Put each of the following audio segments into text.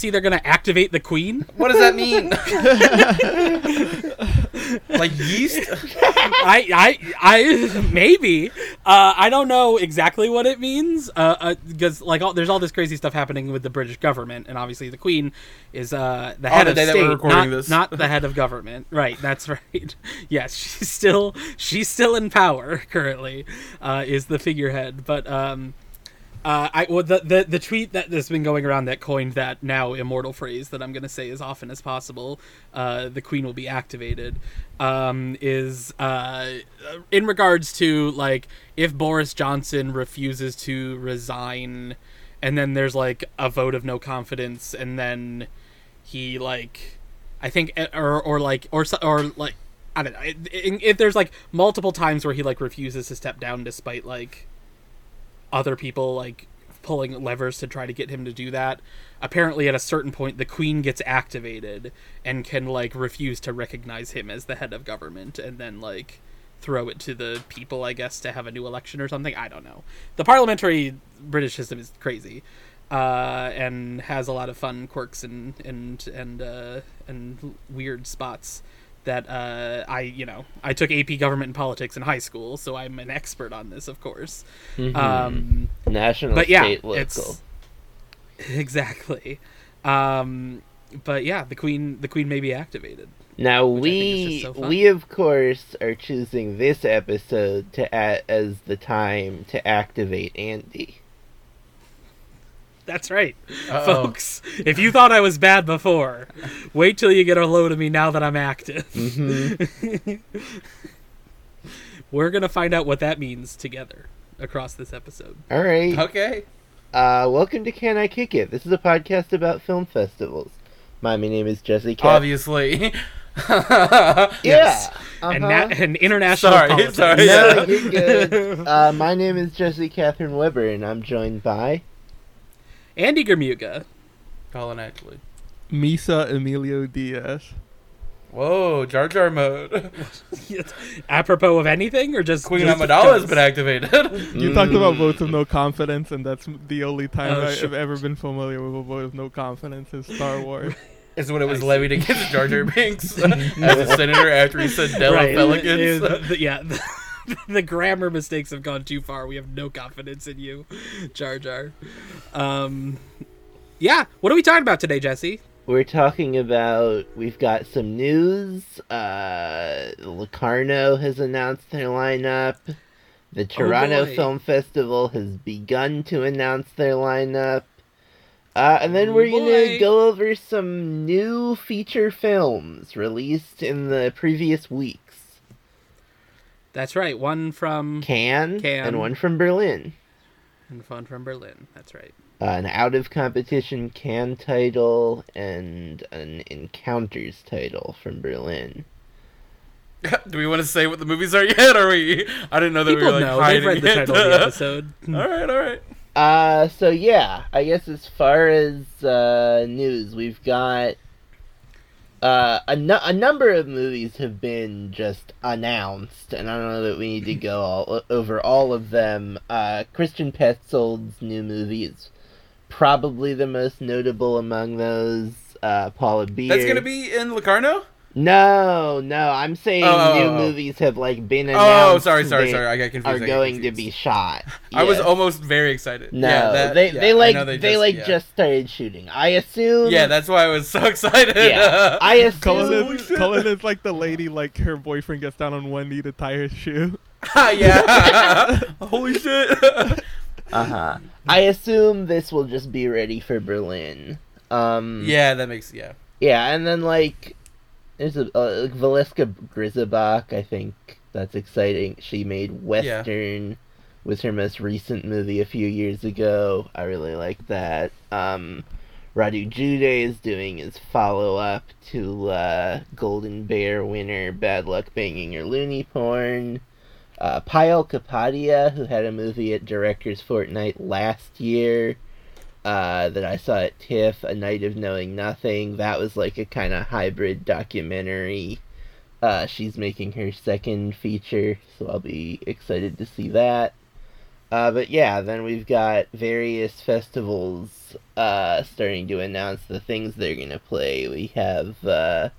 see they're gonna activate the queen? What does that mean? like yeast? I, I, I, maybe. Uh, I don't know exactly what it means. Uh, because like all, there's all this crazy stuff happening with the British government, and obviously the Queen is uh the head the of state, not, not the head of government. Right. That's right. yes, she's still she's still in power currently. Uh, is the figurehead, but um. Uh, I well, the, the the tweet that has been going around that coined that now immortal phrase that I'm to say as often as possible. Uh, the queen will be activated. Um, is uh, in regards to like if Boris Johnson refuses to resign, and then there's like a vote of no confidence, and then he like, I think eh, or or like or or like I don't know if there's like multiple times where he like refuses to step down despite like other people like pulling levers to try to get him to do that. Apparently, at a certain point, the queen gets activated and can like refuse to recognize him as the head of government, and then like throw it to the people, I guess, to have a new election or something. I don't know. The parliamentary British system is crazy, uh, and has a lot of fun quirks and and and uh, and weird spots that uh, I you know I took AP Government and Politics in high school, so I'm an expert on this, of course. Um, National, but yeah, state, local. it's exactly. Um, but yeah, the queen the queen may be activated. Now Which I think is we so we of course are choosing this episode to act as the time to activate Andy. That's right, Uh-oh. folks. If you thought I was bad before, wait till you get a load of me now that I'm active. Mm-hmm. We're gonna find out what that means together across this episode. All right. Okay. Uh, welcome to Can I Kick It? This is a podcast about film festivals. My, my name is Jesse Cat. Obviously. Yeah. Yes. Uh-huh. And, na- and international Sorry, politics. sorry. no, you're good. Uh, my name is Jesse Catherine Weber, and I'm joined by. Andy Germuga. Colin, actually. Misa Emilio Diaz. Whoa, Jar Jar mode. Apropos of anything, or just Queen just Amidala has been activated. You talked about votes of no confidence, and that's the only time Oh, I've sure. ever been familiar with a vote of no confidence in Star Wars. is when it was I see. levied against Jar Jar Binks as a senator after he said Della Right. Pelicans. Uh, the- yeah. The, grammar mistakes have gone too far. We have no confidence in you, Jar Jar. Um, yeah. What are we talking about today, Jesse? We're talking about. We've got some news. Uh, Locarno has announced their lineup. The Toronto boy. Film Festival has begun to announce their lineup. Uh, and then Oh, we're going to go over some new feature films released in the previous weeks. That's right. One from Cannes Cannes. and one from Berlin. and one from Berlin. That's right. Uh, an out of competition Cannes title and an Encounters title from Berlin. Do we want to say what the movies are yet? Or are we? I didn't know that we were like know. hiding They've read the it. title of the episode. all right, all right. Uh, so yeah, I guess as far as uh, news, we've got uh, a, a number of movies have been just announced, and I don't know that we need to go all over all of them. Uh, Christian Petzold's new movie is probably the most notable among those. Uh, Paula Beer. That's gonna be in Locarno. No, no, I'm saying Oh, new oh, oh. movies have like been announced. Oh, announced. sorry, sorry, sorry. I got confused. I Are got going to be shot. I was almost very excited. No, yeah, that, they yeah, they like know they, just- like yeah. just started shooting. I assume. Yeah, that's why I was so excited. yeah. I Cullen assume. is, Cullen is like the lady, like her boyfriend gets down on one knee to tie her shoe. yeah. Holy shit. Uh huh. I assume this will just be ready for Berlin. Um. yeah, that makes yeah. Yeah, and then like, there's a uh, like Valeska Grisebach. I think that's exciting. She made Western. Was her most recent movie a few years ago. I really like that. Um, Radu Jude is doing his follow up to uh, Golden Bear winner Bad Luck Banging or Loony Porn. uh, Payal Kapadia, who had a movie at Directors Fortnight last year uh, that I saw at TIFF, A Night of Knowing Nothing. That was like a kind of hybrid documentary. Uh, she's making her second feature, so I'll be excited to see that. Uh, but yeah, then we've got various festivals uh, starting to announce the things they're going to play. We have, uh,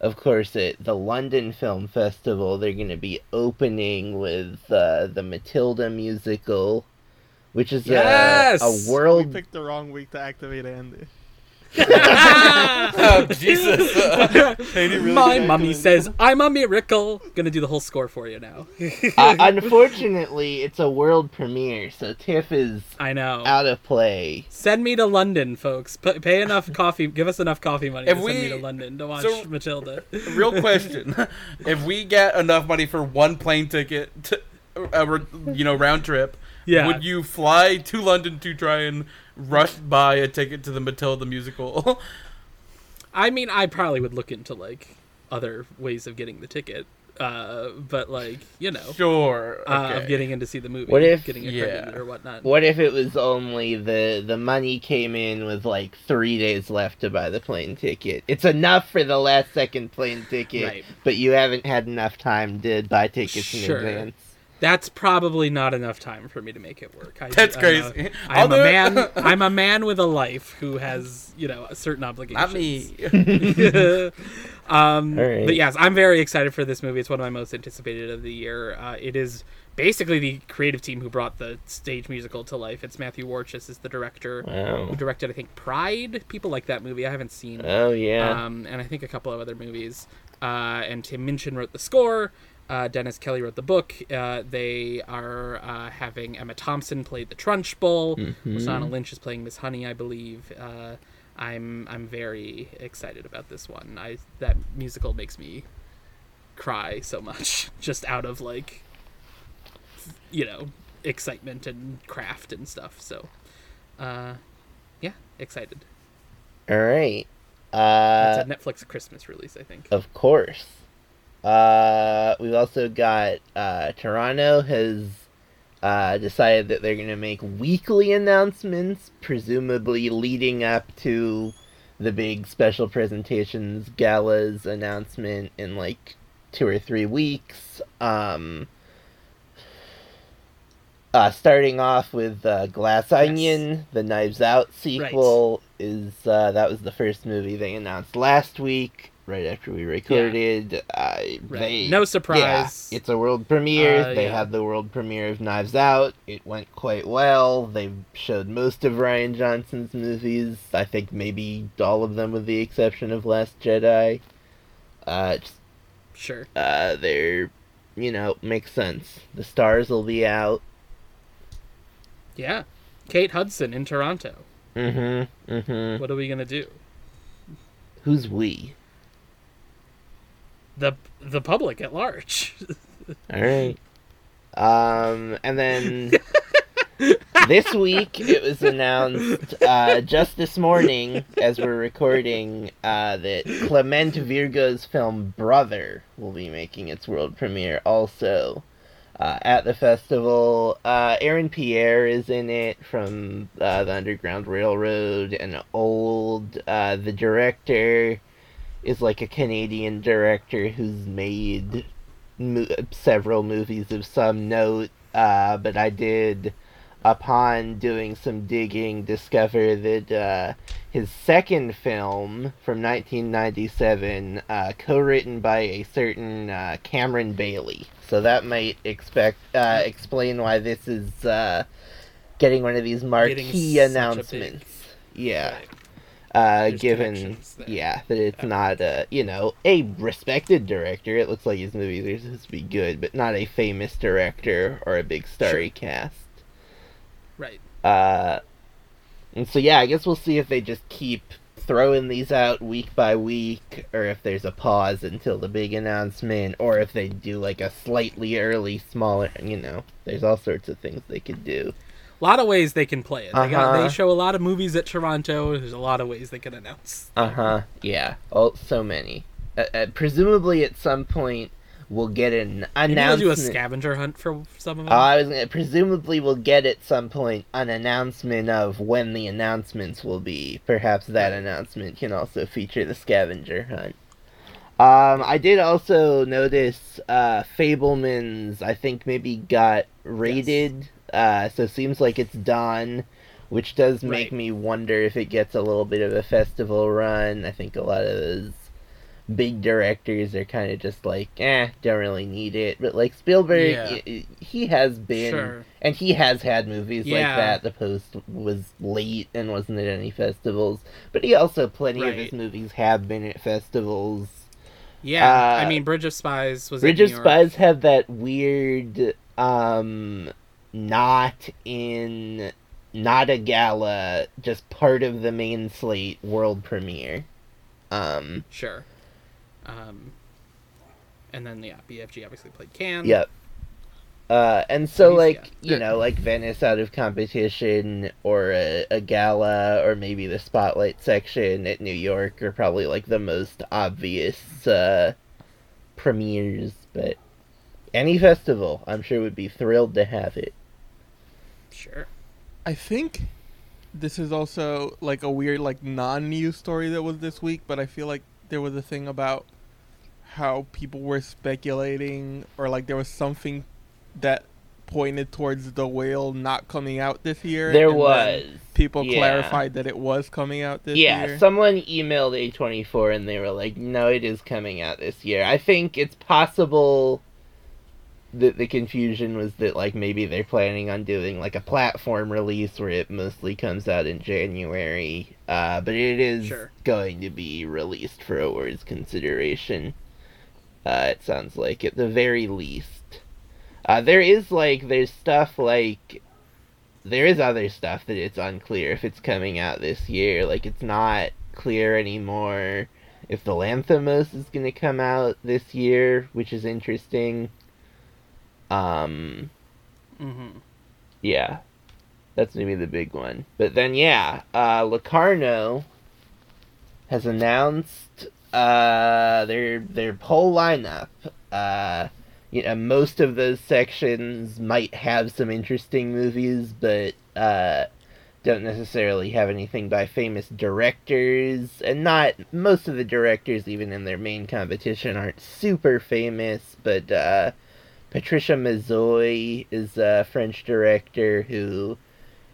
of course, at the London Film Festival, they're going to be opening with uh, the Matilda musical, which is Yes! a, a We world. picked the wrong week to activate Andy. oh, Jesus. Katie really My did mummy says I'm a miracle. Gonna do the whole score for you now. uh, unfortunately, it's a world premiere, so TIFF is I know. out of play. Send me to London, folks. P- pay enough coffee. Give us enough coffee money If to send me to London to watch so- Matilda. Real question: If we get enough money for one plane ticket, to, uh, you know, round trip, Yeah. would you fly to London to try and rush buy a ticket to the Matilda musical? I mean, I probably would look into like other ways of getting the ticket, uh, but like you know, sure. uh, of getting in to see the movie, What if- getting Yeah. accredited or whatnot. What if it was only the the money came in with like three days left to buy the plane ticket? It's enough for the last second plane ticket, Right. but you haven't had enough time to buy tickets Sure. in advance. That's probably not enough time for me to make it work. I, That's I'm crazy. A, I'll I'm a man. I'm a man with a life who has you know certain obligations. Not me. um, All right. But yes, I'm very excited for this movie. It's one of my most anticipated of the year. Uh, it is basically the creative team who brought the stage musical to life. It's Matthew Warchus is the director Wow. who directed, I think, Pride. People like that movie. I haven't seen. Oh yeah. Um, and I think a couple of other movies. Uh, and Tim Minchin wrote the score. Uh, Dennis Kelly wrote the book. Uh, they are uh, having Emma Thompson play the Trunchbull. Mm-hmm. Lashana Lynch is playing Miss Honey, I believe. Uh, I'm I'm very excited about this one. I that musical makes me cry so much, just out of like, you know, excitement and craft and stuff. So, uh, yeah, excited. All right. It's Uh, a Netflix Christmas release, I think. of course. Uh, we've also got uh, Toronto has uh, decided that they're going to make weekly announcements, presumably leading up to the big special presentations galas announcement in like two or three weeks. Um, uh, starting off with uh, Glass Onion, the Knives Out sequel is uh, that was the first movie they announced last week, right after we recorded. Uh, Right. they, No surprise. Yeah, it's a world premiere. Uh, they yeah. had the world premiere of Knives Out. It went quite well. They showed most of Rian Johnson's movies. I think maybe all of them, with the exception of Last Jedi. Uh, just, Sure. uh, they're, you know, makes sense. The stars will be out. Yeah. Kate Hudson in Toronto. Mm-hmm. Mm-hmm. What are we gonna do? Who's we? The the public at large. All right. Um, and then this week it was announced uh, just this morning, as we're recording, uh, that Clement Virgo's film Brother will be making its world premiere also uh, at the festival. Uh, Aaron Pierre is in it from uh, the Underground Railroad and Old. Uh, the director is like a Canadian director who's made mo- several movies of some note. Uh, but I did, upon doing some digging, discover that uh, his second film from 1997, uh, co-written by a certain uh, Cameron Bailey. So that might expect uh, explain why this is uh, getting one of these marquee such a big- announcements. Yeah Right. Uh, given yeah that it's not a you know a respected director. It looks like his movies are supposed to be good but not a famous director or a big starry cast. Right. uh and so yeah i guess we'll see if they just keep throwing these out week by week or if there's a pause until the big announcement or if they do like a slightly early smaller you know there's all sorts of things they could do A lot of ways they can play it. They, got, Uh-huh. they show a lot of movies at Toronto. There's a lot of ways they can announce. Uh huh. Yeah. Oh, so many. Uh, uh, presumably, at some point, we'll get an Maybe they'll announcement. do a scavenger hunt for some of them. Uh, I was gonna, presumably we'll get at some point an announcement of when the announcements will be. Perhaps that announcement can also feature the scavenger hunt. Um, I did also notice uh, Fabelmans. I think maybe got rated. Uh, so seems like it's done, which does make Right. me wonder if it gets a little bit of a festival run. I think a lot of those big directors are kind of just like, eh, don't really need it. But like Spielberg, Yeah. he has been, Sure. and he has had movies like that. The Post was late and wasn't at any festivals, but he also plenty of his movies have been at festivals. yeah, uh, I mean, Bridge of Spies was. Bridge in of York. Spies had that weird, um, not in, not a gala, just part of the main slate world premiere. Um, Sure. Um, and then yeah, BFG obviously played Cannes. Yep. Uh, and so, like, yeah. you know, like Venice out of competition, or a, a gala, or maybe the spotlight section at New York are probably like the most obvious uh, premieres. But any festival, I'm sure, would be thrilled to have it. Sure. I think this is also like a weird like non-news story that was this week, but I feel like there was a thing about how people were speculating or like there was something that pointed towards the whale not coming out this year. There and was. people yeah. clarified that it was coming out this yeah, year. Yeah, someone emailed A24 and they were like, no, it is coming out this year. I think it's possible that the confusion was that, like, maybe they're planning on doing, like, a platform release where it mostly comes out in January. Uh, but it is Sure. going to be released for awards consideration. Uh, it sounds like, at the very least. Uh, there is, like, there's stuff like there is other stuff that it's unclear if it's coming out this year. Like it's not clear anymore if the Lanthimos is going to come out this year, which is interesting. Um, Mm-hmm. yeah, that's maybe the big one. But then, yeah, uh, Locarno has announced uh, their their whole lineup. Uh, you know, most of those sections might have some interesting movies, but uh, don't necessarily have anything by famous directors, and not most of the directors, even in their main competition, aren't super famous. But uh, Patricia Mazuy is a French director who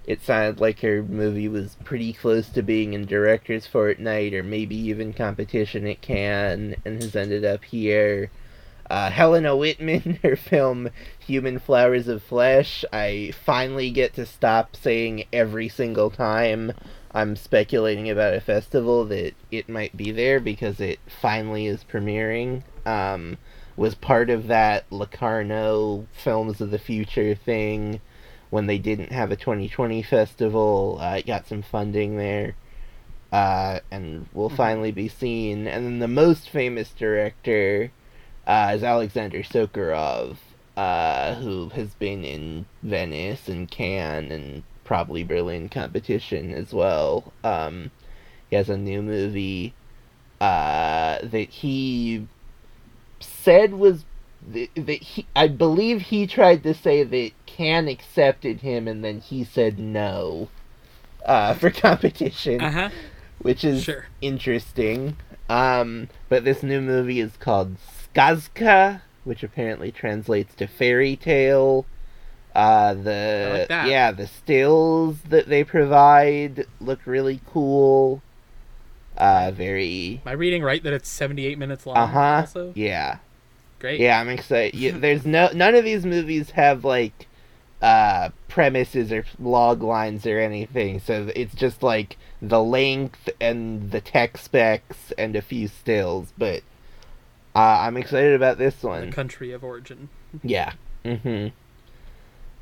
it sounded like her movie was pretty close to being in Directors Fortnight or maybe even competition at Cannes and has ended up here. Uh, Helena Wittmann, her film Human Flowers of Flesh, I finally get to stop saying every single time I'm speculating about a festival that it might be there because it finally is premiering. Um, was part of that Locarno Films of the Future thing when they didn't have a 2020 festival. Uh, it got some funding there. Uh, and will finally be seen. And then the most famous director uh, is Alexander Sokurov, uh, who has been in Venice and Cannes and probably Berlin competition as well. Um, he has a new movie uh, that he said was that, he I believe he tried to say that Cannes accepted him and then he said no uh, for competition, Uh huh. which is Sure. interesting. Um, but this new movie is called Skazka, which apparently translates to fairy tale. Uh, the like yeah, the stills that they provide look really cool. Uh, very Am I reading right that it's 78 minutes long? uh huh. Also, Yeah, great. yeah, I'm excited. Yeah, there's no none of these movies have like uh premises or log lines or anything. So it's just like the length and the tech specs and a few stills. But uh, I'm excited about this The one. country of origin. Yeah. Mm-hmm.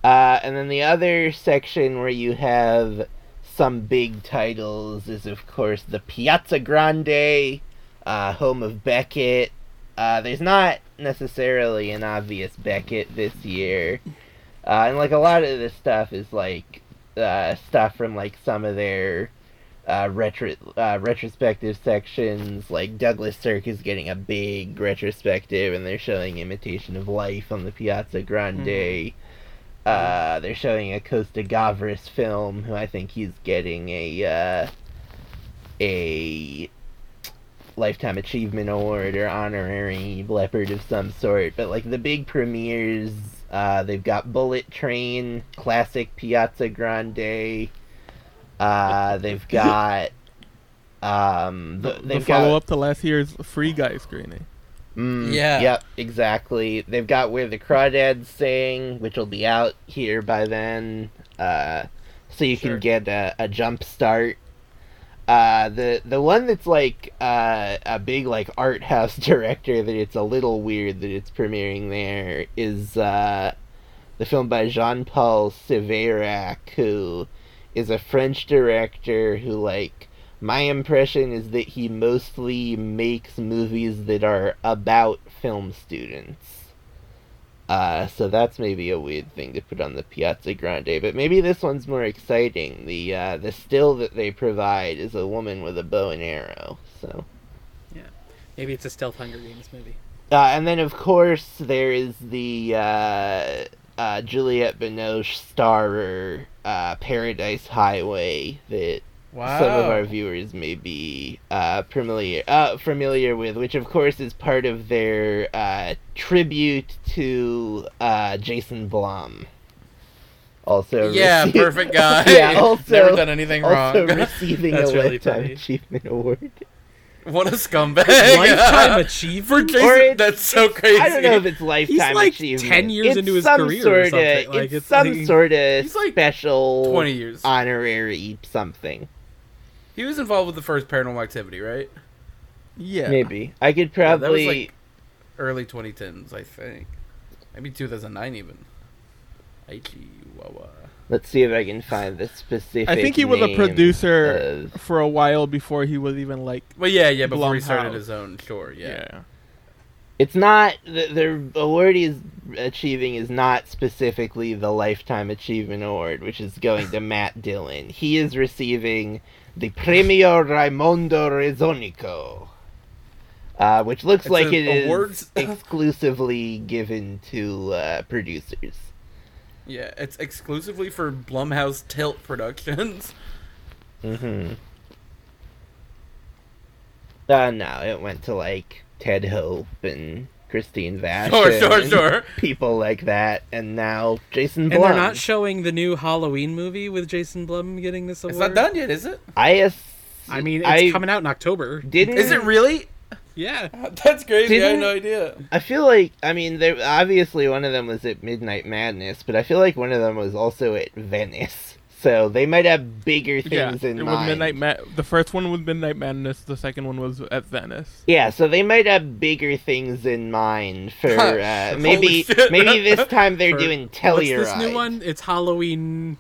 Uh, and then the other section where you have some big titles is, of course, the Piazza Grande, uh, home of Beckett. Uh, there's not necessarily an obvious Beckett this year. Uh, and, like, a lot of this stuff is, like, uh, stuff from, like, some of their uh, retro uh, retrospective sections. Like Douglas Sirk is getting a big retrospective, and they're showing Imitation of Life on the Piazza Grande. Uh, they're showing a Costa Gavras film, who I think he's getting a uh, a lifetime achievement award or honorary leopard of some sort. But like the big premieres, uh, they've got Bullet Train, classic Piazza Grande. Uh, they've got um, the, The they've follow got up to last year's Free Guy screening. Mm, Yeah. Yep, exactly. They've got Where the Crawdads Sing, which will be out here by then. Uh, so you Sure. can get a, a jump start. Uh, the the one that's like uh, a big like art house director that it's a little weird that it's premiering there is uh, the film by Jean Paul Civeyrac, who is a French director who like my impression is that he mostly makes movies that are about film students. Uh, so that's maybe a weird thing to put on the Piazza Grande, but maybe this one's more exciting. The uh, the still that they provide is a woman with a bow and arrow. So, yeah, Maybe it's a stealth Hunger Games movie. uh, and then of course there is the uh, uh, Juliette Binoche starer uh, Paradise Highway that Wow. some of our viewers may be uh, familiar uh, familiar with, which of course is part of their uh, tribute to uh, Jason Blum. Also, yeah, rece- perfect guy. yeah, also never done anything also wrong. receiving a That's really lifetime funny. achievement award. what a scumbag! Lifetime For achievement. Jason, Or it's- that's so crazy. I don't know if it's lifetime He's like achievement. 10 years It's into his some career or sorta, something. Like, it's, it's some like- sort of He's like special twenty years. honorary something. He was involved with the first Paranormal Activity, right? Yeah. Maybe I could Yeah, that probably. was like early 2010s, I think. Maybe 2009 even. Aichi Wawa. Let's see if I can find the specific. I think he was a producer of- for a while before he was even like. Well, yeah, yeah. Before he started Blumhouse. his own, sure, yeah. Yeah. It's not the, the award he's achieving is not specifically the lifetime achievement award, which is going to Matt Dillon. He is receiving the Premio Raimondo Rezzonico, uh, which looks It's like it is awards- exclusively given to uh, producers. Yeah, it's exclusively for Blumhouse Tilt Productions. Mm-hmm. Uh, no, it went to like Ted Hope and Christine Vachon, Sure, sure, sure. People like that, and now Jason Blum. And they're not showing the new Halloween movie with Jason Blum getting this award. It's not done yet, is it? I ass- I mean, it's I coming out in October. didn't. Is it really? Yeah. That's crazy. I had no idea. I feel like I mean, there obviously one of them was at Midnight Madness, but I feel like one of them was also at Venice. So they might have bigger Yeah. things in It was mind. Midnight Ma- The first one was Midnight Madness. The second one was at Venice. Yeah, so they might have bigger things in mind for uh, maybe maybe this time they're For- doing What's this new one? It's Halloween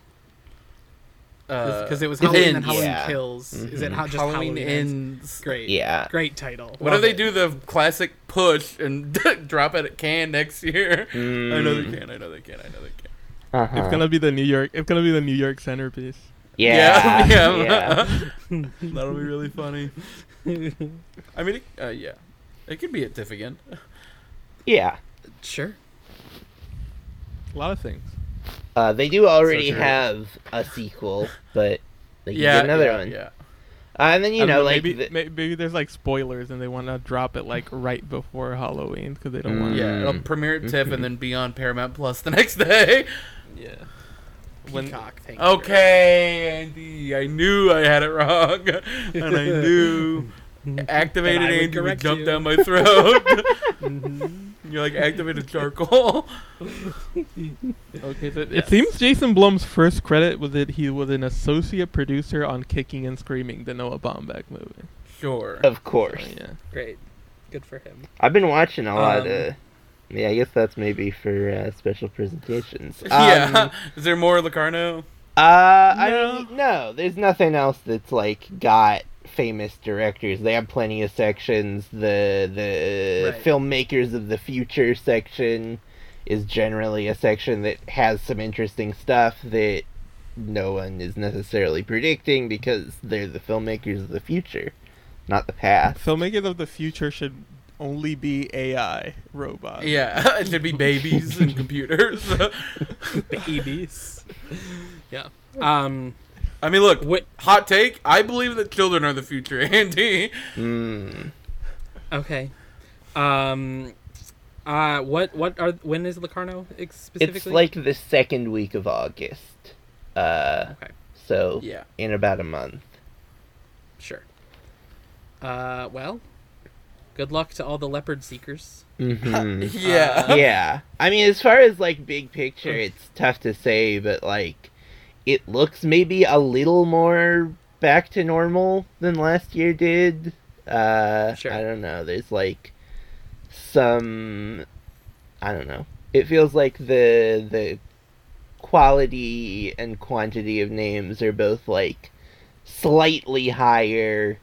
Uh, because it was Ends. Halloween and Halloween Yeah. Kills. Is it Mhm. how just Halloween Halloween, Ends? ends. Great. Yeah. Great title. What if Love they it. do the classic push and drop it at Cannes next year? I know they Mm, can. I know they can. I know they can. Uh-huh. It's gonna be the New York. It's gonna be the New York centerpiece. Yeah, yeah. yeah. That'll be really funny. I mean, it, uh, yeah, it could be at TIFF again. yeah. Sure. A lot of things. Uh, they do already So have a sequel, but they can yeah, get another yeah, one. Yeah. Uh, and then you I don't know, like maybe the- maybe there's like spoilers and they want to drop it like right before Halloween because they don't want. Yeah, it'll Mm. premiere at TIFF and then be on Paramount Plus the next day. Yeah. When- Peacock. Thank you. Okay, Andy. I knew I had it wrong, and I knew. Activated That I would Andy would correct jump you. down my throat. Mhm. You're like activated charcoal. Okay, so it seems Jason Blum's first credit was that he was an associate producer on Kicking and Screaming, the Noah Baumbach movie. Sure. of course. So, yeah. Great. Good for him. I've been watching a lot Um, of. Yeah, I guess that's maybe for uh, special presentations. yeah. Um, Is there more Locarno? Uh, I No. mean, no, there's nothing else that's like got famous directors. They have plenty of sections. The the Right. filmmakers of the future section is generally a section that has some interesting stuff that no one is necessarily predicting because they're the filmmakers of the future, not the past. Filmmakers of the future should only be AI robots. Yeah, it should be babies and computers. babies. yeah. Um. I mean, look, What? hot take. I believe that children are the future, Andy. Mm. Okay. Um. Uh. What? What are? When is Locarno ex- specifically? It's like the second week of August. Uh, Okay. so Yeah. in about a month. Sure. Uh. Well. Good luck to all the leopard seekers. hmm Yeah. yeah. I mean, as far as like big picture, it's tough to say, but like, it looks maybe a little more back to normal than last year did. Uh, Sure. I don't know. There's like some, I don't know. It feels like the the quality and quantity of names are both like slightly higher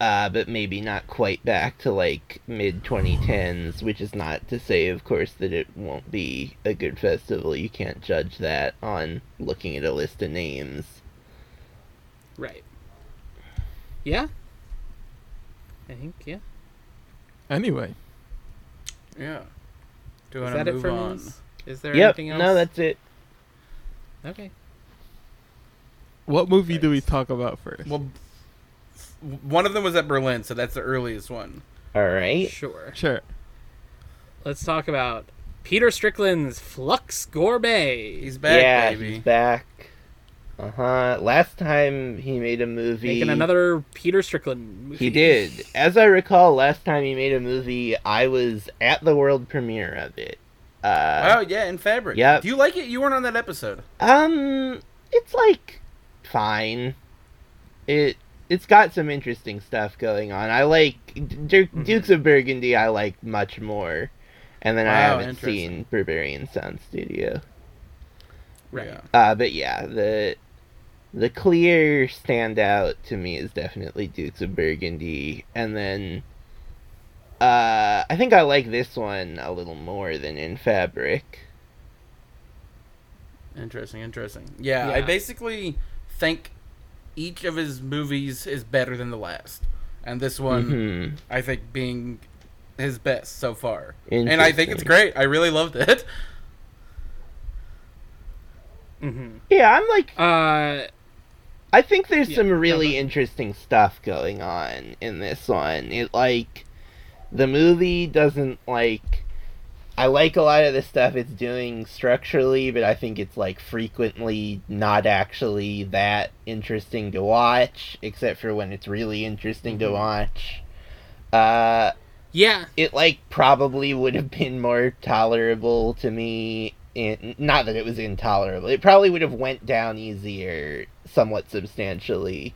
uh, but maybe not quite back to like mid 2010s, which is not to say, of course, that it won't be a good festival. You can't judge that on looking at a list of names. Right. Yeah. I think yeah. Anyway, Yeah. Do you Is want that to it for move on? news? Is there Yep, anything else? no, that's it. okay. what movie do we talk about first? Well, f- one of them was at Berlin, so that's the earliest one. All right. Sure. sure. Let's talk about Peter Strickland's Flux Gourmet. He's back, yeah, baby. he's back. Uh huh. Last time he made a movie. making another Peter Strickland movie. He did. As I recall, last time he made a movie, I was at the world premiere of it. Uh, oh yeah, in fabric. Yeah. Do you like it? You weren't on that episode. Um, it's like fine. It it's got some interesting stuff going on. I like Duke, Mm-hmm. Dukes of Burgundy. I like much more, and then I haven't seen Berberian Sound Studio. Right. Yeah. Uh, but yeah, the the clear standout to me is definitely Dukes of Burgundy, and then uh, I think I like this one a little more than in Fabric. Interesting, interesting. Yeah, I basically think each of his movies is better than the last, and this one Mhm. I think being his best so far. And I think it's great. I really loved it. Mm-hmm. Yeah, I'm like Uh, I think there's Yeah, some no, really but- interesting stuff going on in this one. It like the movie doesn't like I like a lot of the stuff it's doing structurally, but I think it's like frequently not actually that interesting to watch, except for when it's really interesting to Mhm. watch. Uh yeah. it like probably would have been more tolerable to me in not that it was intolerable it probably would have went down easier somewhat substantially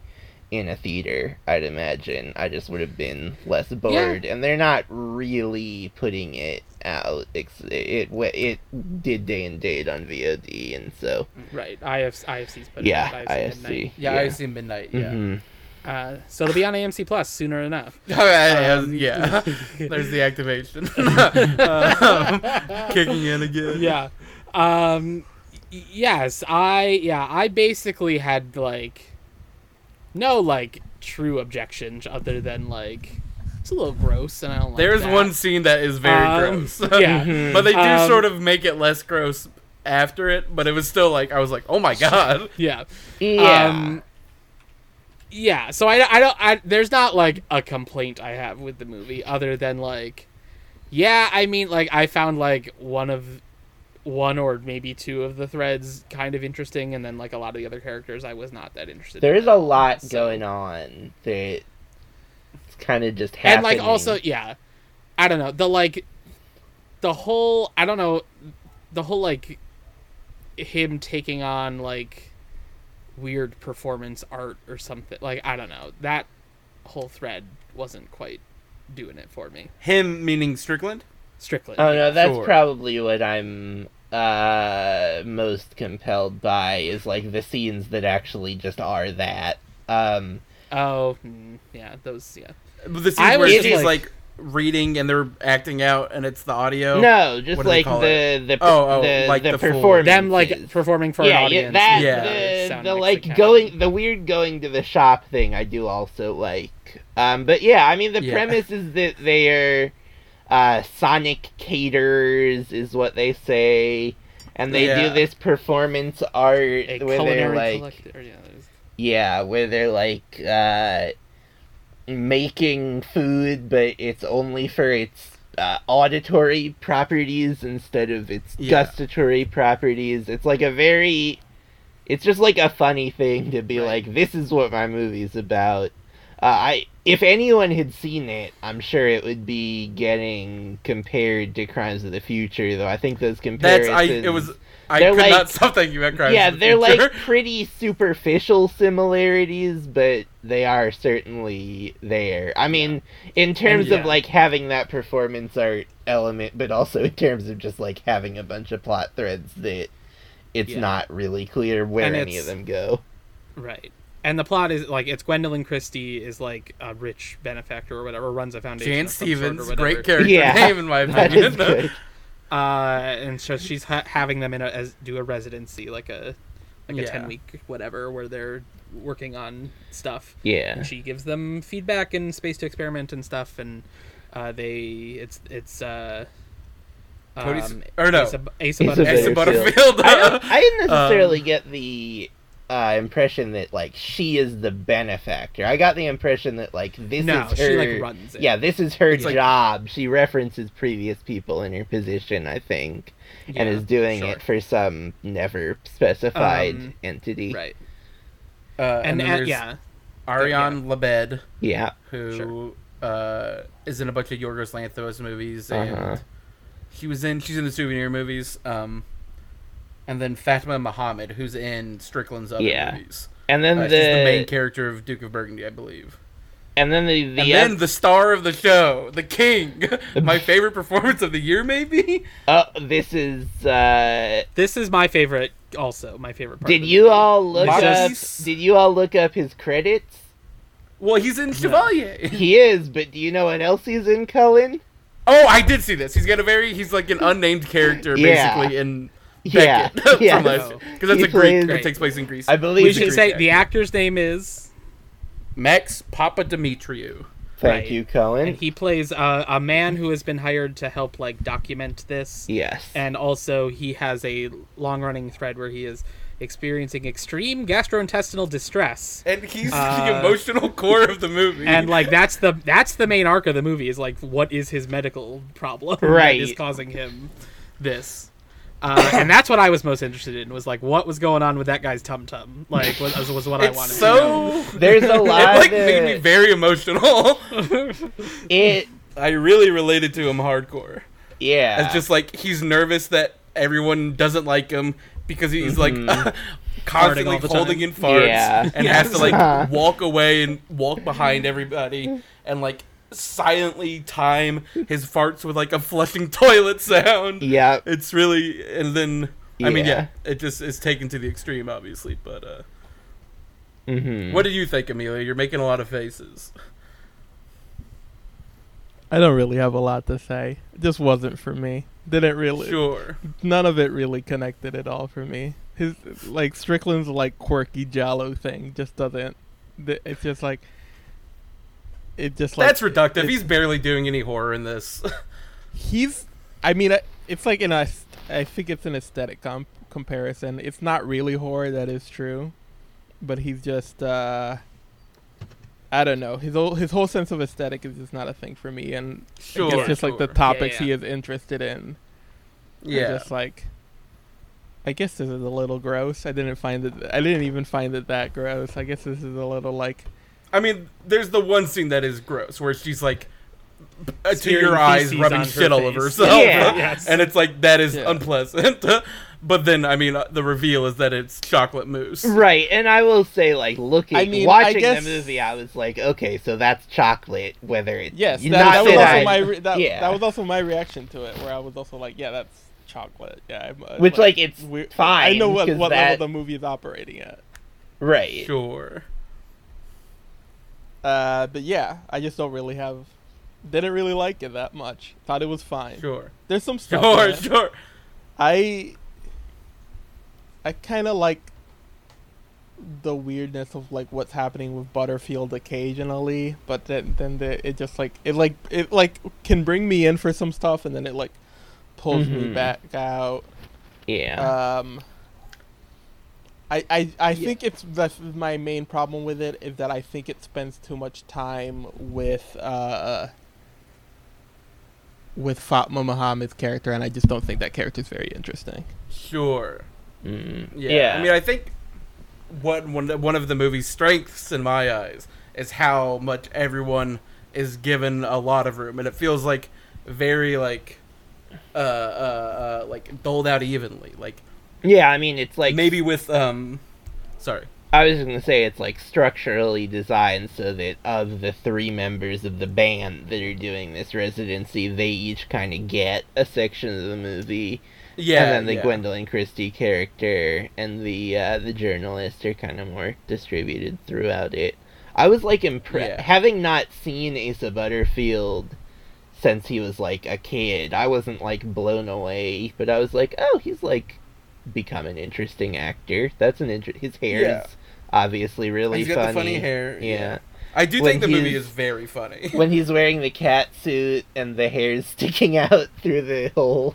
in a theater i'd imagine i just would have been less bored and they're not really putting it out it it, it did day and date on vod and so Right. IF, IFC's put yeah it out, IFC ifc Midnight. Yeah, I see Midnight. Yeah. Mhm. Uh, so it'll be on AMC Plus sooner enough. Um, yeah. There's the activation. um, kicking in again. yeah. Um yes, I yeah, I basically had like no like true objections other than like it's a little gross and I don't like There's that. one scene that is very Um, gross. yeah. But they do Um, sort of make it less gross after it, but it was still like I was like, "Oh my god." Yeah. yeah Um, yeah, so I, I don't I there's not like a complaint I have with the movie other than like yeah, I mean like I found like one of one or maybe two of the threads kind of interesting and then like a lot of the other characters I was not that interested there in is at a lot so- going on that it's kind of just happening and like also yeah. I don't know. The like the whole i don't know the whole like him taking on like weird performance art or something like i don't know. That whole thread wasn't quite doing it for me. Him meaning Strickland? strickland. Oh no, that's Sure. probably what I'm uh most compelled by is like the scenes that actually just are that. Um oh mm, yeah those yeah The scenes I where was she's like, like- reading and they're acting out and it's the audio? No, just What like call the the Oh, oh, the, like the, the performance. Them like performing for an audience. yeah, that Yeah. the, sound the like going the weird going to the shop thing I do also like. Um, but yeah, I mean the Yeah. premise is that they're uh, Sonic caterers is what they say, and they Yeah. do this performance art a where they're like collector. Yeah, yeah, where they're like uh, making food, but it's only for its uh, auditory properties instead of its Yeah. gustatory properties. It's like a very, it's just like a funny thing to be Right. like, this is what my movie's about. Uh, I if anyone had seen it, I'm sure it would be getting compared to Crimes of the Future. Though I think those That's comparisons. I. It was. I They're could like- not stop thinking about Crimes. yeah, of the they're Future. like pretty superficial similarities, but they are certainly there. I mean, in terms yeah. of like having that performance art element, but also in terms of just like having a bunch of plot threads that it's Yeah. not really clear where And any of them go. Right. And the plot is like it's Gwendoline Christie is like a rich benefactor or whatever, runs a foundation. Jane of or Stevens, great character Yeah, name in my opinion. Uh, and so she's ha- having them in a, as do a residency, like a like a Yeah. ten week whatever, where they're working on stuff. Yeah. And she gives them feedback and space to experiment and stuff, and uh, they it's it's uh. Cody's- um, or no. Asa, Asa Asa Butterfield. Asa Butterfield. Butterfield. I, I didn't necessarily Um, get the uh, impression that like she is the benefactor. I got the impression that like this No, is her. she like runs it. Yeah, this is her It's like- job. she references previous people in her position, I think, and is doing sure. it for some never specified Um, entity. right. uh, And, and, then uh, there's yeah, Ariane Labed, Yeah. who uh, is in a bunch of Yorgos Lanthimos movies, and Uh-huh. she was in she's in the souvenir movies. Um, and then Fatma Mohamed, who's in Strickland's other Yeah. movies. And then Uh, the, she's the main character of Duke of Burgundy, I believe. and then the the and then the star of the show, the king, my favorite performance of the year, maybe. oh, this is uh this is my favorite. Also, my favorite part. did you movie. all look up Maurice- did you all look up his credits? Well, he's in Chevalier. He is, but do you know what else he's in, Cullen? Oh, I did see this. He's got a very he's like an unnamed character Yeah. basically in Yeah, Beckett yeah. from last because that's He a Greek plays- that takes place in Greece. I believe We should say actor. the actor's name is, Makis Papadimitriou. Thank Right. you, Cullen. and he plays uh, a man who has been hired to help like document this, yes. and also he has a long-running thread where he is experiencing extreme gastrointestinal distress. And he's Uh, the emotional core of the movie. And like that's the that's the main arc of the movie is like what is his medical problem Right. that is causing him this. Uh, and that's what I was most interested in was like what was going on with that guy's tum tum like was, was what I it's wanted to know. so There's a lot. it lot like of made me very emotional. it. I really related to him hardcore. Yeah. It's just like he's nervous that everyone doesn't like him because he's Mhm. like constantly holding time. in farts Yeah. and has to like walk away and walk behind everybody and like silently time his farts with like a flushing toilet sound. yeah. It's really and then I mean Yeah. yeah, it just is taken to the extreme obviously, but uh hmm what do you think, Amelia? You're making a lot of faces. I don't really have a lot to say. It just wasn't for me. Didn't really. Sure. None of it really connected at all for me. His like Strickland's like quirky giallo thing just doesn't. It's just like. It just like That's reductive. it's- He's barely doing any horror in this. he's. I mean, it's like an. aes- I think it's an aesthetic com- comparison. It's not really horror. That is true, but he's just. uh I don't know. His whole his whole sense of aesthetic is just not a thing for me, and sure. it's just like the topics yeah. he is interested in. Yeah. just like I guess this is a little gross. I didn't find it I didn't even find it that gross. I guess this is a little like I mean, there's the one scene that is gross where she's like, uh, to your eyes, rubbing shit all over face. herself. Yeah. Yes. And it's like, that is Yeah. unpleasant. but then, I mean, uh, the reveal is that it's chocolate mousse. Right, and I will say, like, looking, I mean, watching I guess- the movie, I was like, okay, so that's chocolate. Whether it's Yes, that, not that was also I- my re- that, yeah. that was also my reaction to it where I was also like, yeah, that's chocolate. Yeah, I'm, uh, Which, like, it's we- fine, I know what 'cause what that- level the movie is operating at. right. Sure. Uh, but yeah, I just don't really have Didn't really like it that much. Thought it was fine. Sure. There's some stuff. Sure, in sure. I I kind of like the weirdness of like what's happening with Butterfield occasionally, but then then the, it just like it like it like can bring me in for some stuff and then it like pulls me Mhm. back out. Yeah. Um I I, I think it's that's my main problem with it is that I think it spends too much time with uh with Fatma Mohamed's character and I just don't think that character is very interesting. Sure. Mm, Yeah. yeah. I mean, I think what one one of the movie's strengths in my eyes is how much everyone is given a lot of room, and it feels like very like uh uh, uh like doled out evenly. Like yeah, I mean, it's like maybe with um, sorry. I was gonna say it's like structurally designed so that of the three members of the band that are doing this residency, they each kind of get a section of the movie, Yeah. and then the yeah. Gwendoline Christie character and the uh, the journalist are kind of more distributed throughout it. I was like impressed, Yeah. having not seen Asa Butterfield since he was like a kid. I wasn't like blown away, but I was like, oh, he's like become an interesting actor. That's an inter- his hair Yeah. is obviously really He's got funny. the funny hair. Yeah. I do When think the movie is very funny. when he's wearing the cat suit and the hair's sticking out through the hole.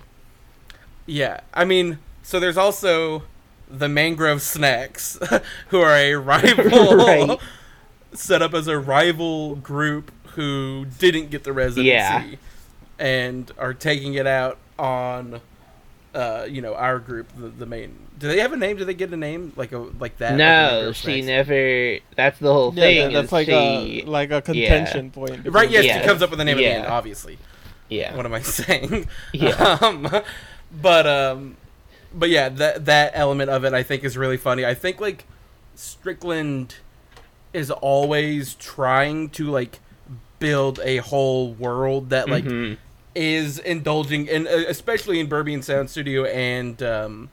Yeah, I mean, so there's also the Mangrove Snacks, who are a rival, Right. set up as a rival group who didn't get the residency, Yeah. and are taking it out on, uh, you know, our group, the, the main. Do they have a name? Do they get a name like a like that? no, Mangrove she Snacks? never. That's the whole thing. Yeah, that's like she, a like a contention point. Right? Yes, Yeah. she comes up with the name at the end. Obviously, yeah, what am I saying? Yeah. Um, but um, but yeah, that that element of it I think is really funny. I think like Strickland is always trying to like build a whole world that like Mhm. Is indulging in, uh, especially in Berberian Sound Studio and um,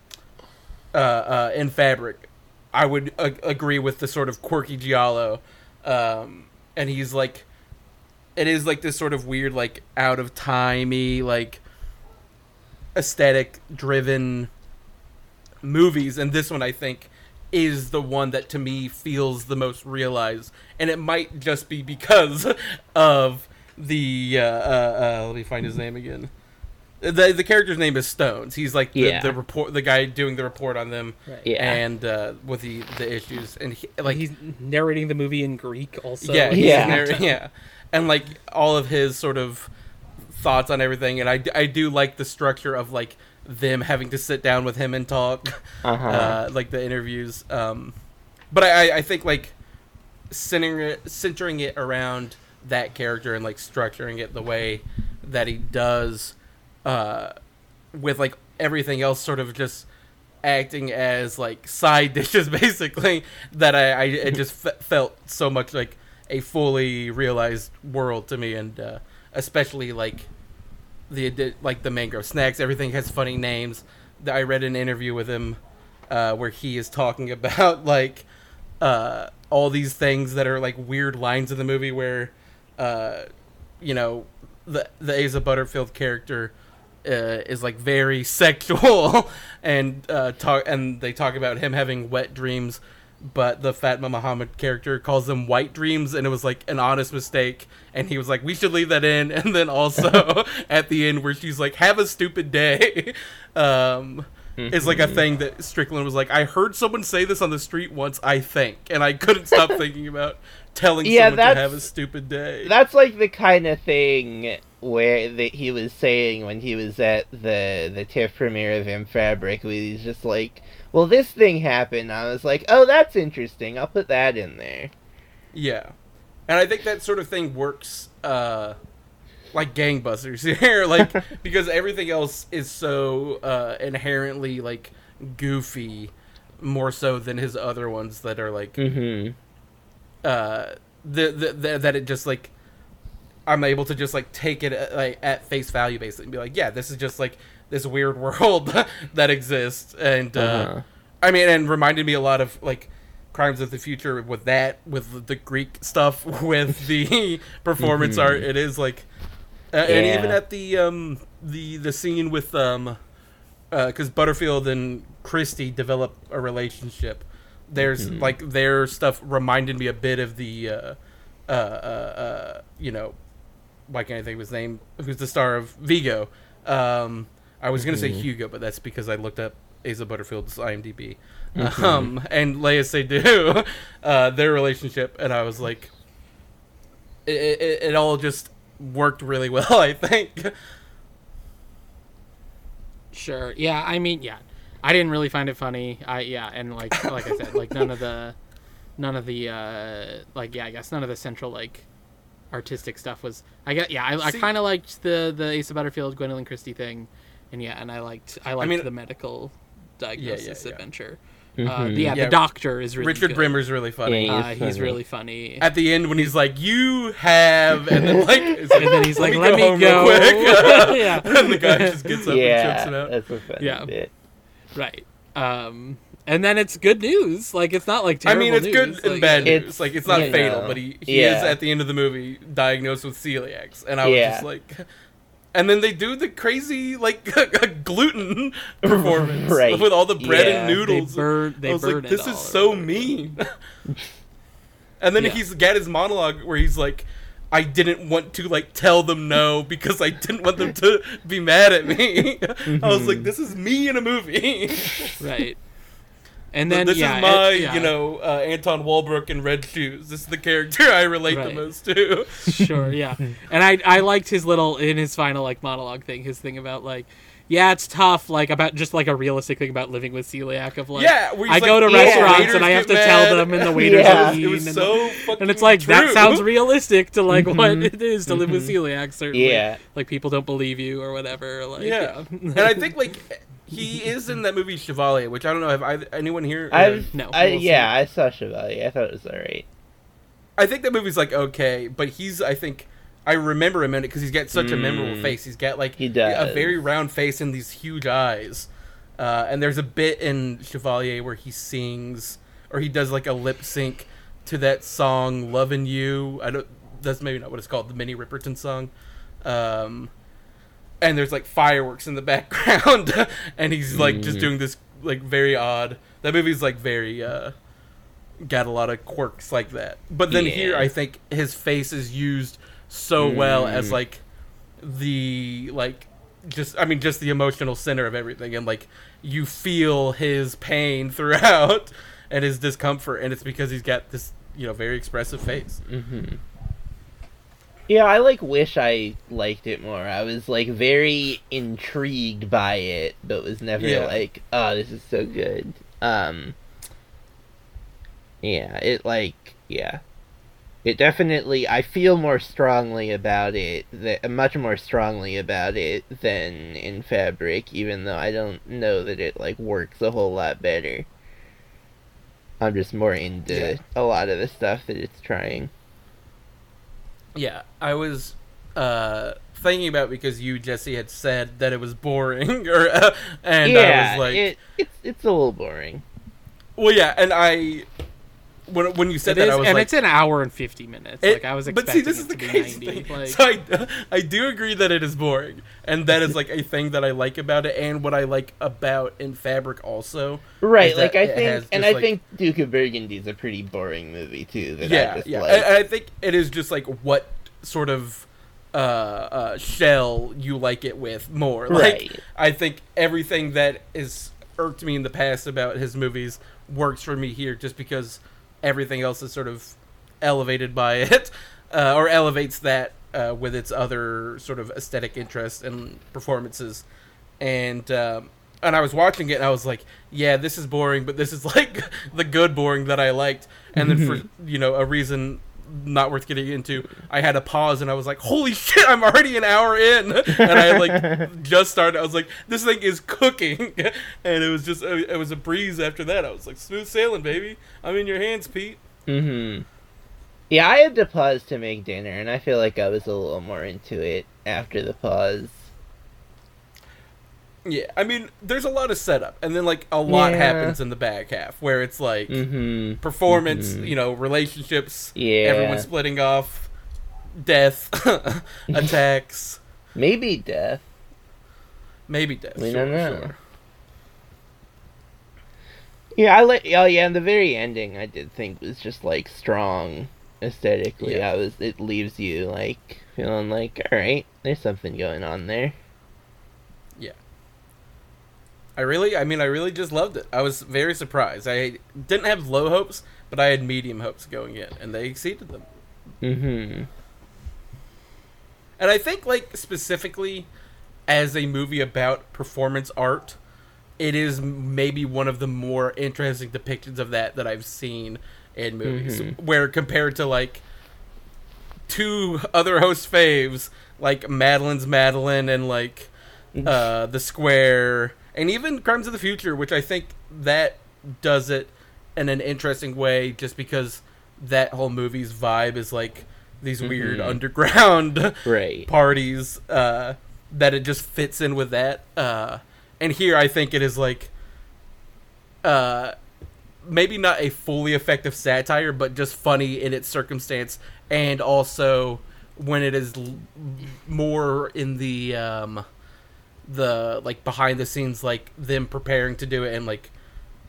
uh, uh, in Fabric. I would a- agree with the sort of quirky giallo, um, and he's like, it is like this sort of weird, like out of timey, like aesthetic driven movies, and this one I think is the one that to me feels the most realized, and it might just be because of the uh, uh, uh, let me find his name again. The the character's name is Stones. He's like the, Yeah. the report, the guy doing the report on them, Right. Yeah. and uh, with the the issues, and he, Like like he's narrating the movie in Greek also. yeah, he's Yeah. narr- yeah, and like all of his sort of thoughts on everything, and I, I do like the structure of like them having to sit down with him and talk, Uh-huh. uh, like the interviews. Um, but I, I- I think like centering it, centering it around that character and like structuring it the way that he does, uh, with like everything else sort of just acting as like side dishes basically that I, I it just fe- felt so much like a fully realized world to me. And uh, especially like the like the mangrove snacks everything has funny names. I read an interview with him uh, where he is talking about like uh, all these things that are like weird lines in the movie where uh, you know the the Asa Butterfield character uh, is like very sexual and uh, talk and they talk about him having wet dreams but the Fatma Mohamed character calls them white dreams and it was like an honest mistake and he was like we should leave that in and then also at the end where she's like have a stupid day um is like a thing that Strickland was like I heard someone say this on the street once I think and I couldn't stop thinking about telling Yeah, someone to have a stupid day That's like the kind of thing where that he was saying when he was at the the TIFF premiere of In Fabric, where he's just like, "Well, this thing happened." I was like, "Oh, that's interesting. I'll put that in there." Yeah. And I think that sort of thing works uh like gangbusters here like because everything else is so uh inherently like goofy more so than his other ones that are like Mm-hmm. Uh the, the, the that it just like I'm able to just like take it at, like at face value basically and be like yeah this is just like this weird world that exists and uh Uh-huh. I mean, and reminded me a lot of like Crimes of the Future with that, with the Greek stuff, with the performance Mhm. art. It is like Uh, And even at the um the the scene with um because Butterfield and Christie develop a relationship. There's like their stuff reminded me a bit of the uh, uh, uh, uh, you know why can't I think of his name? Who's the star of Vigo? Um, I was gonna say Hugo, but that's because I looked up Asa Butterfield's IMDb. Um, and Léa Seydoux, uh, their relationship, and I was like, it, it, it all just worked really well. I think. Sure. Yeah. I mean, yeah. I didn't really find it funny. I yeah, and like like I said, like none of the, none of the uh like yeah, I guess none of the central like, artistic stuff was. I get yeah. I, I kind of liked the the Asa Butterfield Gwendoline Christie thing, and yeah, and I liked I liked mean- the medical diagnosis yeah. adventure. Mhm. Uh, yeah, Yeah, the doctor is really Richard good. Bremmer's really funny. Yeah, Uh, He's he's funny. really funny. At the end, when he's like, "You have," and then like, and then he's like, "Let me home go." real quick." yeah. and the guy just gets up and chokes it out. that's a funny Yeah. bit. Right. Um, and then it's good news. Like it's not like I mean, it's news. good like, and bad It's- news. Like, it's not fatal, know, but he, he yeah. is at the end of the movie diagnosed with celiacs, and I was Yeah. just like, and then they do the crazy like gluten performance Right. with all the bread Yeah. and They noodles. burn. They I was burn like, this is so mean. and then Yeah. he's got his monologue where he's like, I didn't want to like tell them no because I didn't want them to be mad at me. I was like, this is me in a movie. Right. And then this yeah, is my, it- yeah, you know, uh, Anton Walbrook in Red Shoes. This is the character I relate the most to. sure, yeah. And I I liked his little in his final like monologue thing, his thing about like yeah, it's tough, like about just like a realistic thing about living with celiac of like yeah, I like, go to Yeah. restaurants and I have to get tell them and the waiters Yeah. are It mean was and, so fucking and it's like that sounds realistic to like what it is to live with mm-hmm. celiac certainly. Yeah. Like people don't believe you or whatever. Like Yeah. yeah. and I think like he is in that movie Chevalier, which I don't know. if I, anyone here? I've, No, I, we'll see. yeah, I saw Chevalier. I thought it was alright. I think that movie's like okay, but he's I think I remember him in it because he's got such a memorable Mm. face. He's got like He a very round face and these huge eyes. Uh, and there's a bit in Chevalier where he sings or he does like a lip sync to that song "Lovin' You." I don't. That's maybe not what it's called. The Minnie Riperton song. Um, and there's like fireworks in the background, and he's like just Mhm. doing this like very odd. That movie's like very uh, got a lot of quirks like that. But then here, I think his face is used so well as Mm. like the like just I mean just the emotional center of everything, and like you feel his pain throughout and his discomfort, and it's because he's got this you know very expressive face. Mm-hmm. Yeah, I like wish I liked it more. I was like very intrigued by it, but was never Yeah. like, oh, this is so good. Um Yeah, it like yeah. It definitely I feel more strongly about it that much more strongly about it than in Fabric, even though I don't know that it like works a whole lot better. I'm just more into Yeah. a lot of the stuff that it's trying. Yeah, I was uh, thinking about because you Jesse had said that it was boring, or uh, and yeah, I was like, it, it's it's a little boring. well, yeah, and I when when you said It that is, I was and like. it's an hour and fifty minutes. it- like I was but expecting see, this it is the to be crazy ninety. thing. Like, So I, I do agree that it is boring, and that is like a thing that I like about it, and what I like about in Fabric also. Right, like I think, and I like- think Duke of Burgundy is a pretty boring movie too. That I yeah, just yeah, like. and, and I think it is just like what sort of uh, uh, shell you like it with more. Like Right. I think everything that is irked me in the past about his movies works for me here, just because everything else is sort of elevated by it, uh, or elevates that uh, with its other sort of aesthetic interests and performances, and. Um, and I was watching it, and I was like, "Yeah, this is boring, but this is like the good boring that I liked." And then for you know a reason not worth getting into, I had a pause, and I was like, "Holy shit, I'm already an hour in!" And I like just started. I was like, "This thing is cooking," and it was just it was a breeze after that. I was like, "Smooth sailing, baby. I'm in your hands, Pete." hmm Yeah, I had to pause to make dinner, and I feel like I was a little more into it after the pause. Yeah, I mean, there's a lot of setup, and then like a lot Yeah. happens in the back half where it's like hmm performance, Mhm. you know, relationships, Yeah. everyone splitting off, death, attacks, Maybe death. Maybe death. We sure, don't know. sure. Yeah, I like. Oh yeah, and the very ending I did think was just like strong aesthetically. Yeah. I was. It leaves you like feeling like, all right, there's something going on there. I really, I mean, I really just loved it. I was very surprised. I didn't have low hopes, but I had medium hopes going in, and they exceeded them. Mm-hmm. And I think, like, specifically as a movie about performance art, it is maybe one of the more interesting depictions of that that I've seen in movies. Mhm. Where compared to, like, two other host faves, like Madeline's Madeline and, like, uh, The Square, and even Crimes of the Future, which I think that does it in an interesting way just because that whole movie's vibe is, like, these weird Mhm. underground Right. parties uh, that it just fits in with that. Uh, and here I think it is like uh, maybe not a fully effective satire, but just funny in its circumstance, and also when it is l- more in the um, the like behind the scenes, like them preparing to do it, and like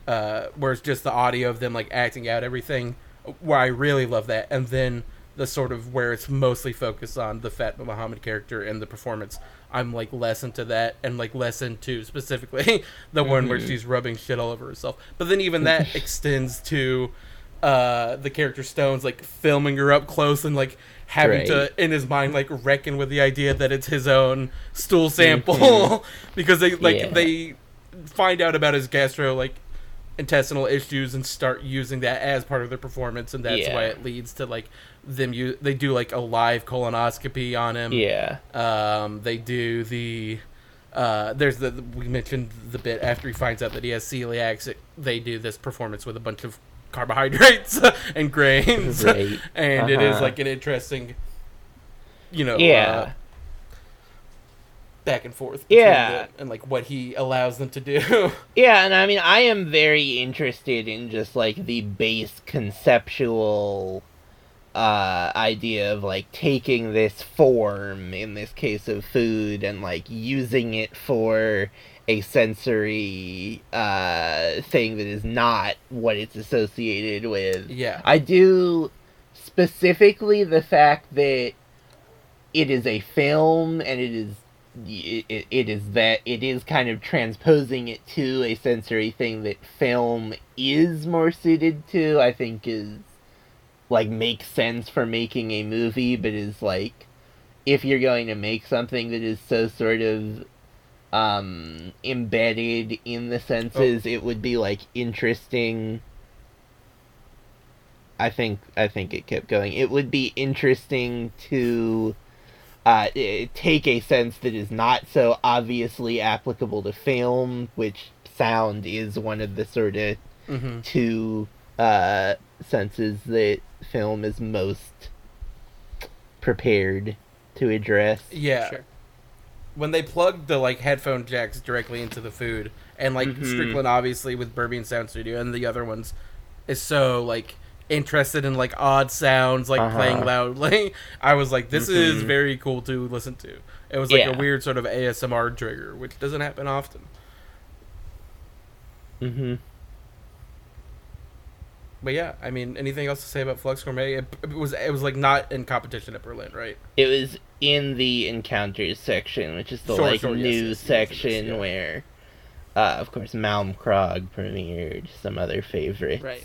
uh, where it's just the audio of them like acting out everything. Where I really love that, and then the sort of where it's mostly focused on the Fatma Mohamed character and the performance. I'm like less into that, and like less into specifically the one where Mhm. she's rubbing shit all over herself. But then even that extends to uh, the character Stones like filming her up close and like having Right. to in his mind like reckon with the idea that it's his own stool sample Mhm. because they like Yeah. they find out about his gastro like intestinal issues and start using that as part of their performance and that's Yeah. why it leads to like them you they do like a live colonoscopy on him Yeah. um they do the uh there's the we mentioned the bit after he finds out that he has celiac it- they do this performance with a bunch of carbohydrates and grains Right. and it is Uh-huh. like an interesting you know Yeah. uh, back and forth between Yeah. and like what he allows them to do Yeah, and I mean, I am very interested in just like the base conceptual uh, idea of like taking this form, in this case of food, and like using it for a sensory uh, thing that is not what it's associated with. yeah I do specifically the fact that it is a film and it is it, it is that it is kind of transposing it to a sensory thing that film is more suited to i think is like makes sense for making a movie but is like if you're going to make something that is so sort of um embedded in the senses it would be like interesting I think I think it kept going. It would be interesting to uh, take a sense that is not so obviously applicable to film, which sound is one of the sort of hmm two uh, senses that film is most prepared to address. yeah Sure. When they plugged the like headphone jacks directly into the food and like Mhm. strickland obviously with Berberian sound studio and the other ones is so like interested in like odd sounds like Uh-huh. playing loudly i was like this is Mhm. very cool to listen to it was like Yeah. a weird sort of asmr trigger which doesn't happen often Mm-hmm. But yeah i mean anything else to say about flux gourmet it, it was it was like not in competition at berlin right It was in the encounters section, which is the Sure, like sure, yes, news yes, yes, yes, section yeah. where, uh, of course, Malmkrog premiered some other favorites. Right.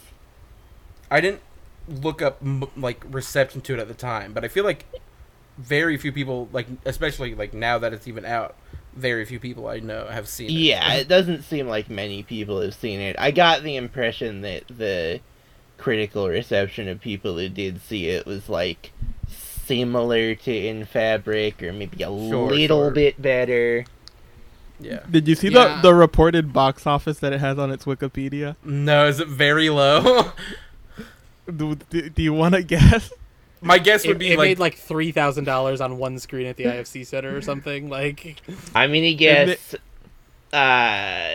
I didn't look up like reception to it at the time, but I feel like very few people, like especially like now that it's even out, very few people I know have seen it. Yeah, it doesn't seem like many people have seen it. I got the impression that the critical reception of people who did see it was like similar to In Fabric or maybe a Sure, little sure. bit better. yeah. Did you see Yeah. the the reported box office that it has on its Wikipedia? No, is it very low? Do, do, do you want to guess? My guess would It, be it like, made like three thousand dollars on one screen at the IFC Center or something. Like, I'm gonna guess uh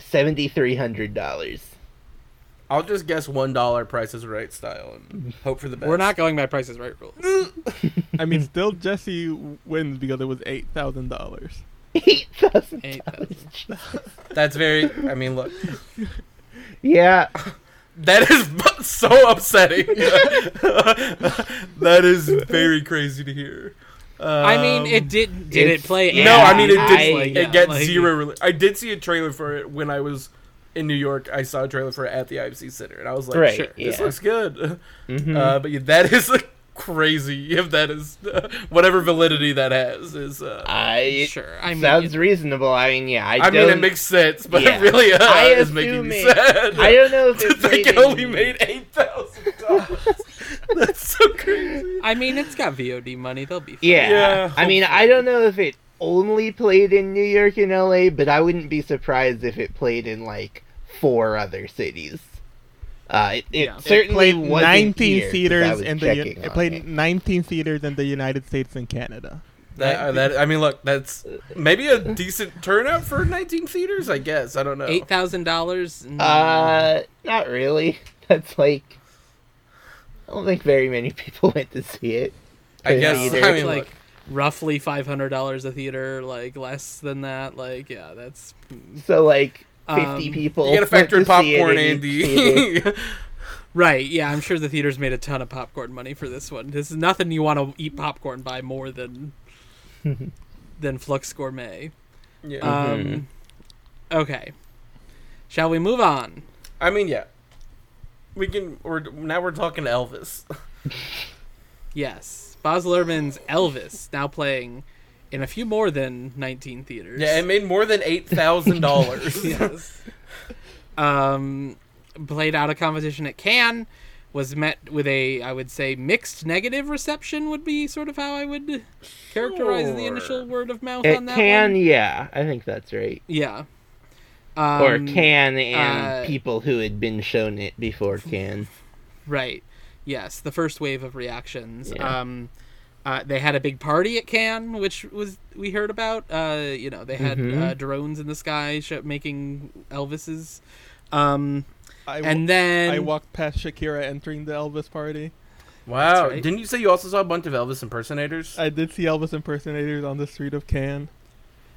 seventy three hundred dollars. I'll just guess one dollar Price is Right style and hope for the best. We're not going by prices right rules. I mean, still Jesse wins because it was eight thousand dollars. Eight thousand. Eight thousand. That's very. I mean, look, Yeah, that is so upsetting. that is very crazy to hear. I mean, it Um, did. Did it play? Yeah, No, I mean it did. I- it yeah, gets like- zero. Reli- I did see a trailer for it when I was in New York. I saw a trailer for it at the IFC Center, and I was like, Right, "Sure, this looks good." Mhm. Uh, but yeah, that is uh, crazy. If that is whatever validity that has is. Uh, I Sure. I mean, sounds reasonable. I mean, yeah, I, I, mean, it makes sense, but yeah. it really uh, I is making me sad. I don't know if to it think it only in- made eight thousand dollars. That's so crazy. I mean, it's got VOD money. They'll be. Fine. Yeah. Yeah, I mean, I don't know if it only played in New York and LA, but I wouldn't be surprised if it played in like four other cities. Uh, it, it Yeah. It certainly Played wasn't nineteen here, 'cause I theaters was in the. It played it. nineteen theaters in the United States and Canada. That, uh, that I mean, look, that's maybe a decent turnout for 19 theaters. I guess I don't know. Eight thousand dollars. Uh, not really. That's like. I don't think very many people went to see it. I guess Theater. I it's mean, like look, roughly five hundred dollars a theater. Like less than that. Like yeah, that's. So like fifty Um, people. you gotta factor in went to see it popcorn, in each. Andy. Right, yeah, I'm sure the theaters made a ton of popcorn money for this one. This is nothing you want to eat popcorn by more than than Flux Gourmet. yeah. Um, okay, shall we move on? I mean, yeah. We can. We're now we're talking Elvis. Yes, Baz Luhrmann's Elvis now playing in a few more than 19 theaters. Yeah, it made more than eight thousand dollars. yes. Um, played out of competition at Cannes, was met with a, I would say, mixed negative reception. Would be sort of how I would characterize the initial word of mouth It on that can, one. yeah, I think that's right. Yeah. Um, or can and uh, people who had been shown it before can. Right. Yes, the first wave of reactions. Yeah. Um, uh, they had a big party at Cannes, which was we heard about. Uh, you know, they had Mhm. uh, drones in the sky sh- making Elvises. Um, I and then I walked past Shakira entering the Elvis party. Wow! Right. Didn't you say you also saw a bunch of Elvis impersonators? I did see Elvis impersonators on the street of Cannes.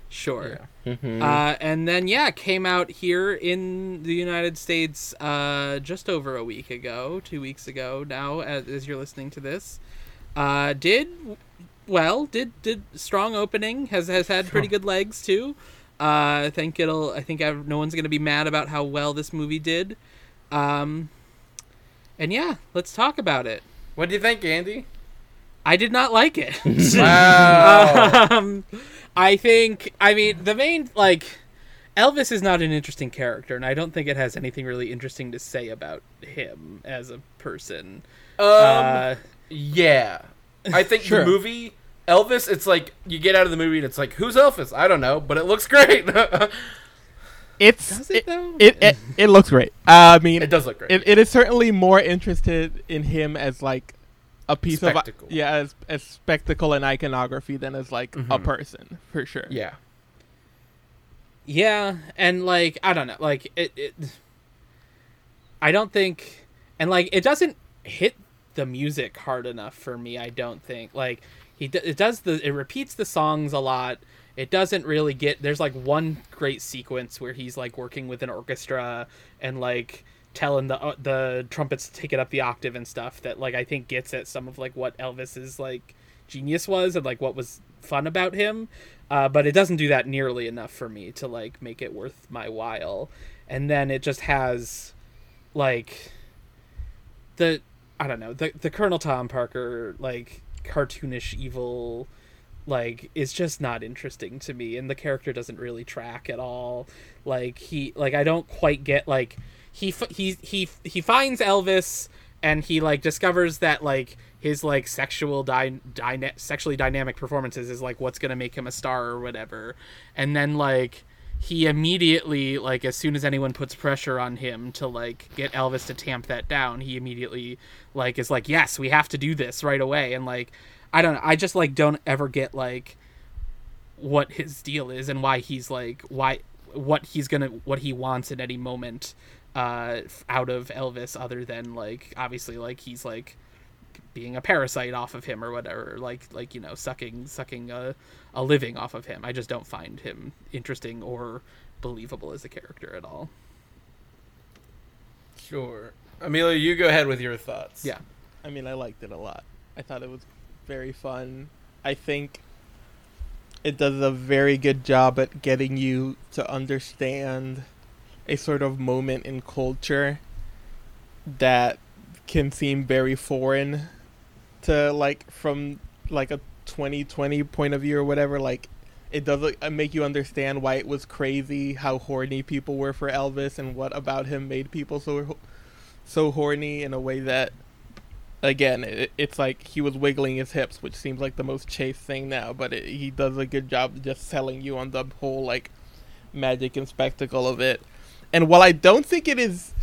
Sure. Mhm. Uh, and then yeah, came out here in the United States uh, just over a week ago, two weeks ago now, as, as you're listening to this. Uh, did well, did did strong opening has has had pretty good legs too. Uh, I think it'll. I think ev- no one's gonna be mad about how well this movie did. Um, and yeah, let's talk about it. What do you think, Andy? I did not like it. Wow! um, I think I mean the main like Elvis is not an interesting character, and I don't think it has anything really interesting to say about him as a person. um, uh, yeah, I think Sure. the movie Elvis. It's like you get out of the movie and it's like, who's Elvis? I don't know, but it looks great. It's does it though? it, it it looks great. Uh, I mean, it does look great. it, it is certainly more interested in him as like a piece Spectacle. of yeah, as, as spectacle and iconography than as like a Mhm. person for sure. yeah, Yeah, and like I don't know, like it, it I don't think and like it doesn't hit the music hard enough for me, I don't think. Like he it does the it repeats the songs a lot. It doesn't really get there's like one great sequence where he's like working with an orchestra and like telling the uh, the trumpets to take it up the octave and stuff that like I think gets at some of like what Elvis's like genius was and like what was fun about him. Uh, but it doesn't do that nearly enough for me to like make it worth my while. And then it just has like the i don't know the, the colonel tom parker like cartoonish evil like is just not interesting to me. And the character doesn't really track at all. Like he like i don't quite get like he he he he finds elvis and he like discovers that like his like sexual dy- dyna- sexually dynamic performances is like what's gonna make him a star or whatever. And then like he immediately like as soon as anyone puts pressure on him to like get elvis to tamp that down he immediately like is like yes we have to do this right away. And like i don't know i just like don't ever get like what his deal is and why he's like why what he's gonna what he wants at any moment uh out of Elvis other than like obviously like he's like being a parasite off of him or whatever like like you know sucking sucking a, a living off of him i just don't find him interesting or believable as a character at all Sure. Amelia, you go ahead with your thoughts. yeah I mean, I liked it a lot. I thought it was very fun. I think it does a very good job at getting you to understand a sort of moment in culture that can seem very foreign to like from like a 2020 point of view or whatever like it does uh, make you understand why it was crazy how horny people were for Elvis and what about him made people so so horny in a way that again it, it's like he was wiggling his hips which seems like the most chaste thing now but it, he does a good job just selling you on the whole like magic and spectacle of it and while i don't think it is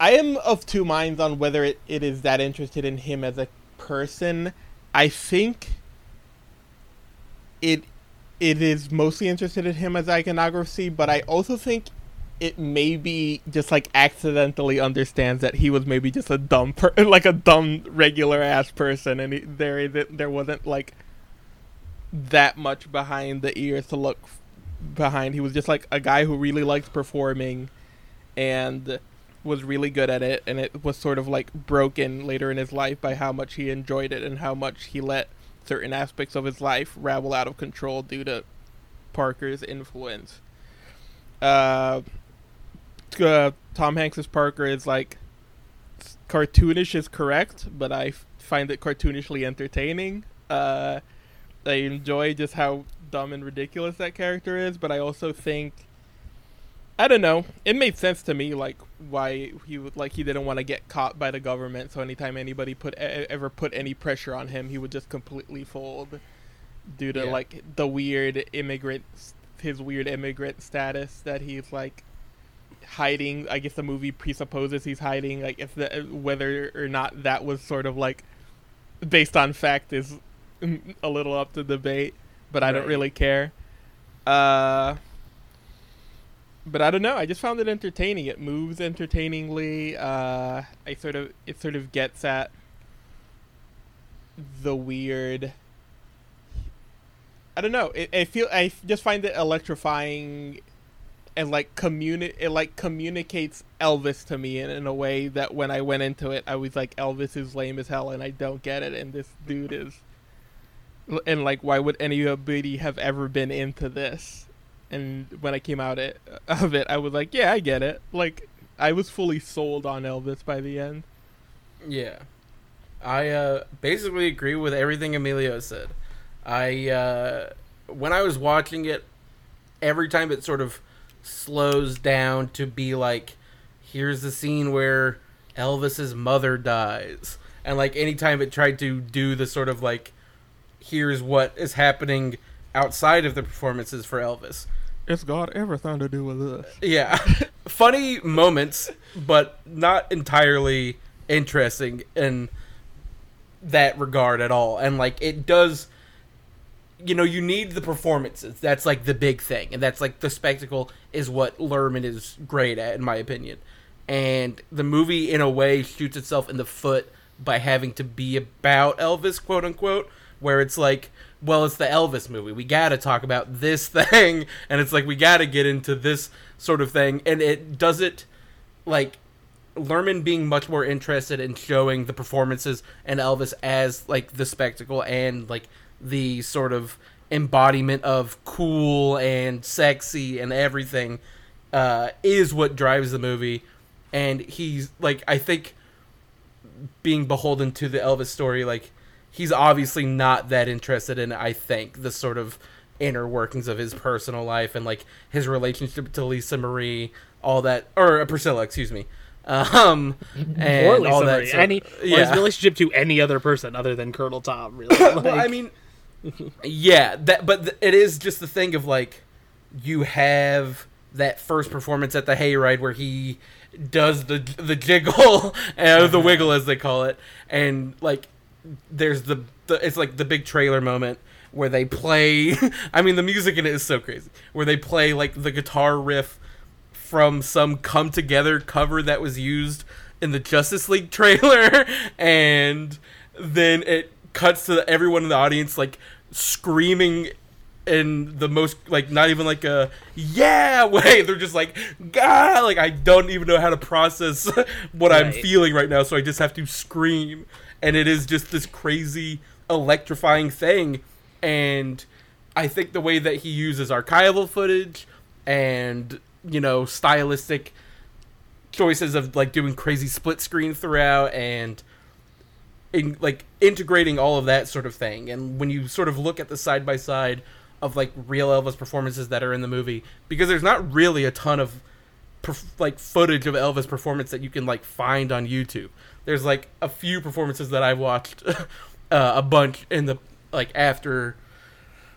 i am of two minds on whether it, it is that interested in him as a person. I think it it is mostly interested in him as iconography but i also think it maybe just like accidentally understands that he was maybe just a dumb per- like a dumb regular ass person and he, there is there wasn't like that much behind the ears to look behind he was just like a guy who really liked performing and was really good at it and it was sort of like broken later in his life by how much he enjoyed it and how much he let certain aspects of his life ravel out of control due to Parker's influence uh uh, Tom Hanks's Parker is like cartoonish is correct, but I f- find it cartoonishly entertaining. Uh, I enjoy just how dumb and ridiculous that character is, but I also think I don't know. It made sense to me, like why he would like he didn't want to get caught by the government. So anytime anybody put ever put any pressure on him, he would just completely fold due to Yeah. like the weird immigrant, his weird immigrant status that he's like hiding. I guess the movie presupposes he's hiding. Like if the uh, whether or not that was sort of like based on fact is mm, a little up to debate, but I don't really care. Uh, but I don't know. I just found it entertaining. It moves entertainingly. Uh, I sort of it sort of gets at the weird. I don't know. It, I feel I just find it electrifying, and like communi- It like communicates Elvis to me in, in a way that when I went into it, I was like, Elvis is lame as hell, and I don't get it, and this dude is. And like, why would anybody have ever been into this? And when I came out it, of it, I was like, yeah, I get it. Like, I was fully sold on Elvis by the end. Yeah. I uh, basically agree with everything Emilio said. I uh, when I was watching it, every time it sort of slows down to be like, here's the scene where Elvis's mother dies, and like anytime it tried to do the sort of like, here's what is happening outside of the performances for Elvis. It's got everything to do with this. Yeah. Funny moments, but not entirely interesting in that regard at all. And like it does you know, you need the performances. That's like the big thing. And that's like the spectacle is what Luhrmann is great at in my opinion. And the movie in a way shoots itself in the foot by having to be about Elvis, quote unquote, where it's like well, it's the Elvis movie. We got to talk about this thing, and it's like we got to get into this sort of thing, and it does it like Luhrmann being much more interested in showing the performances and Elvis as like the spectacle and like the sort of embodiment of cool and sexy and everything uh, is what drives the movie, and he's like I think being beholden to the Elvis story like he's obviously not that interested in I think the sort of inner workings of his personal life and like his relationship to Lisa Marie, all that or uh, Priscilla, excuse me. Um and or Lisa all that Marie. sort- any or his relationship to any other person other than Colonel Tom. Really, well, I mean yeah, that but th- it is just the thing of like you have that first performance at the hayride where he does the the jiggle and the wiggle as they call it and like there's the, the it's like the big trailer moment where they play. I mean, the music in it is so crazy. Where they play like the guitar riff from some "Come Together" cover that was used in the Justice League trailer, and then it cuts to everyone in the audience like screaming in the most like not even like a yeah way they're just like god like i don't even know how to process what i'm feeling right now so i just have to scream and it is just this crazy electrifying thing and i think the way that he uses archival footage and you know stylistic choices of like doing crazy split screen throughout and in like integrating all of that sort of thing and when you sort of look at the side by side of like real Elvis performances that are in the movie because there's not really a ton of perf- like footage of Elvis performance that you can like find on YouTube. There's like a few performances that I've watched uh, a bunch in the like after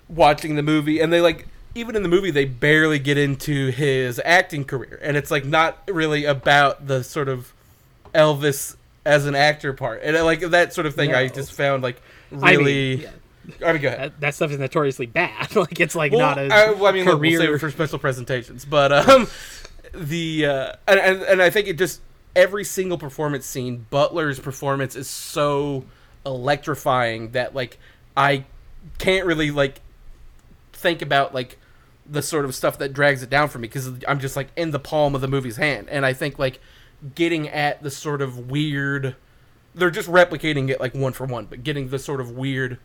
watching the movie and they like even in the movie they barely get into his acting career and it's like not really about the sort of Elvis as an actor part and uh, like that sort of thing I just found like I really mean, yeah, I mean, go ahead. that, that stuff is notoriously bad. like it's like Well, not a I, well, I mean, look, we'll career. save it for special presentations, but um, the uh, and, and and I think it just every single performance scene, Butler's performance is so electrifying that like I can't really like think about like the sort of stuff that drags it down for me because I'm just like in the palm of the movie's hand, and I think like getting at the sort of weird. They're just replicating it like one for one, but getting the sort of weird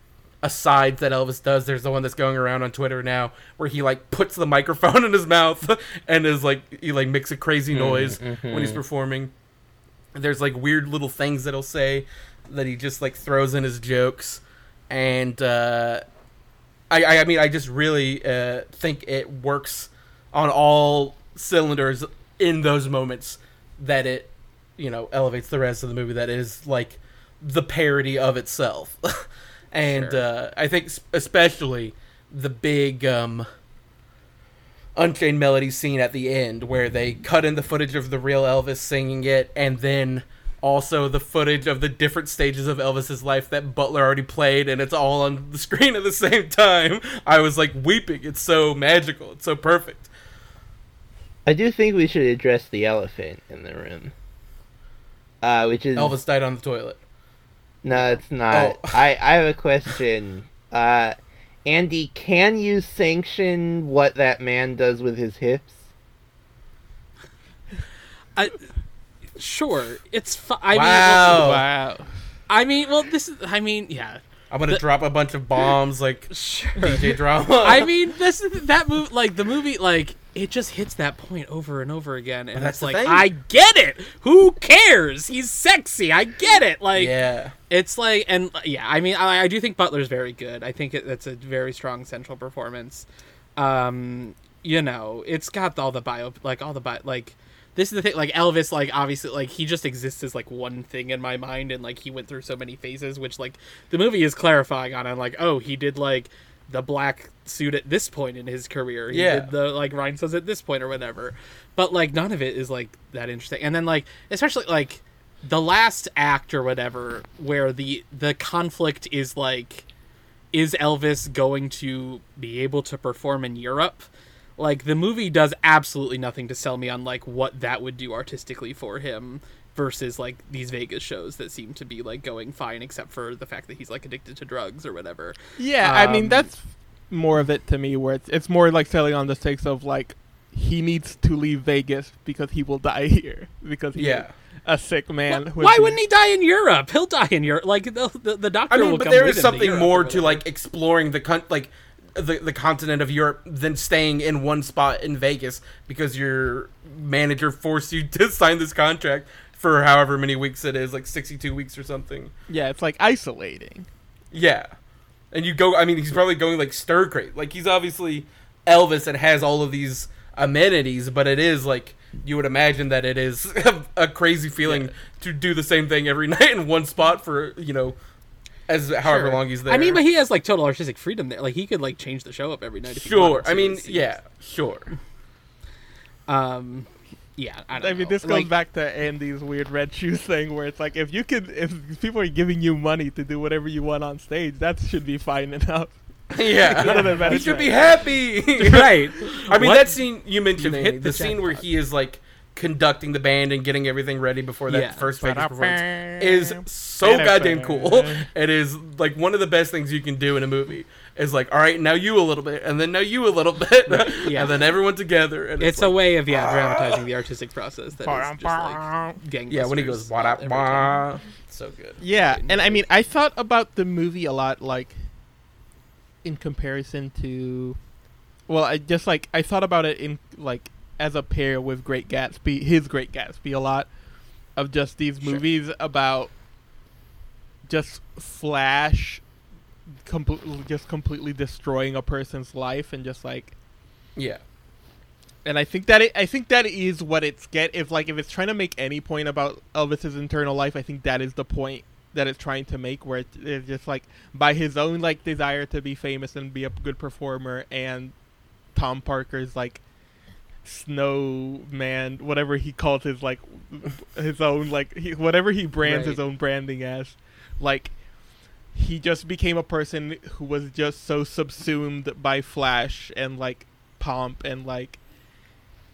asides that Elvis does. There's the one that's going around on Twitter now where he like puts the microphone in his mouth and is like he like makes a crazy noise when he's performing. There's like weird little things that he'll say that he just like throws in his jokes, and uh, I I I mean I just really uh, think it works on all cylinders in those moments that it you know elevates the rest of the movie that is like the parody of itself and Sure. uh, i think especially the big um unchained melody scene at the end where they cut in the footage of the real elvis singing it and then also the footage of the different stages of elvis's life that butler already played and it's all on the screen at the same time. I was like weeping. It's so magical. It's so perfect. I do think we should address the elephant in the room. Uh, which is elvis died on the toilet no, it's not. Oh. I I have a question. Uh, Andy, can you sanction what that man does with his hips? I, sure, it's. Fu- I mean, Wow. well, Wow. I mean, well, this is. I mean, yeah. I'm gonna The- drop a bunch of bombs like Sure. dj drama I mean, this that movie, like the movie, like it just hits that point over and over again, and that's it's like, thing. I get it. Who cares? He's sexy. I get it. Like, yeah it's like, and yeah, I mean, I, I do think Butler's very good. I think it, it's a very strong central performance. Um, you know, it's got all the bio, like all the bio, like. This is the thing, like Elvis, like obviously, like he just exists as like one thing in my mind, and like he went through so many phases, which like the movie is clarifying on. I'm like, oh, he did like the black suit at this point in his career. He Yeah. did the like rhinestones at this point or whatever. But like none of it is like that interesting. And then like especially like the last act or whatever where the the conflict is like is Elvis going to be able to perform in Europe? Like the movie does absolutely nothing to sell me on like what that would do artistically for him versus like these Vegas shows that seem to be like going fine except for the fact that he's like addicted to drugs or whatever. Yeah, I mean Um, that's more of it to me, where it's it's more like selling on the stakes of like he needs to leave Vegas because he will die here because he's Yeah. a sick man. Wh- Why wouldn't he die in Europe? He'll die in Europe. Like the the, the doctor I mean, will but come there with is him to something more to like exploring the con- like the the continent of Europe than staying in one spot in Vegas because your manager forced you to sign this contract for however many weeks it is, like sixty two weeks or something. Yeah, it's like isolating. Yeah, and you go. I mean, he's probably going like stir crazy. Like he's obviously Elvis and has all of these amenities, but it is like you would imagine that it is a crazy feeling to do the same thing every night in one spot for you know as however Sure. long he's there. I mean, but he has like total artistic freedom there. Like he could like change the show up every night. If Sure. wanted I mean, yeah, sure. Um, yeah. I, don't I mean, know. this goes Like, back to Andy's weird red shoes thing, where it's like if you could, if people are giving you money to do whatever you want on stage, that should be fine enough. yeah, Could've he should be happy. right. I mean, What? that scene you mentioned, You've hit the, the scene where jackpot. he is like conducting the band and getting everything ready before that Yeah. first Vegas performance is so goddamn cool. It is like one of the best things you can do in a movie. Is like, all right, now you a little bit, and then now you a little bit, Yeah. and then everyone together. And It's like, a way of yeah ah. dramatizing the artistic process that is just like gangbusters. yeah. When he goes, all- wah so good. Yeah, and I mean, I thought about the movie a lot, like in comparison to, well, I just like I thought about it in like as a pair with Great Gatsby, his Great Gatsby, a lot of just these Sure. movies about just Flash, completely just completely destroying a person's life and just like Yeah, and I think that it, I think that is what it's get if like if it's trying to make any point about Elvis's internal life, I think that is the point that it's trying to make, where it, it's just like by his own like desire to be famous and be a good performer, and Tom Parker's like snowman, whatever he calls his like his own like he, whatever he brands his own branding as, like he just became a person who was just so subsumed by flash and like pomp and like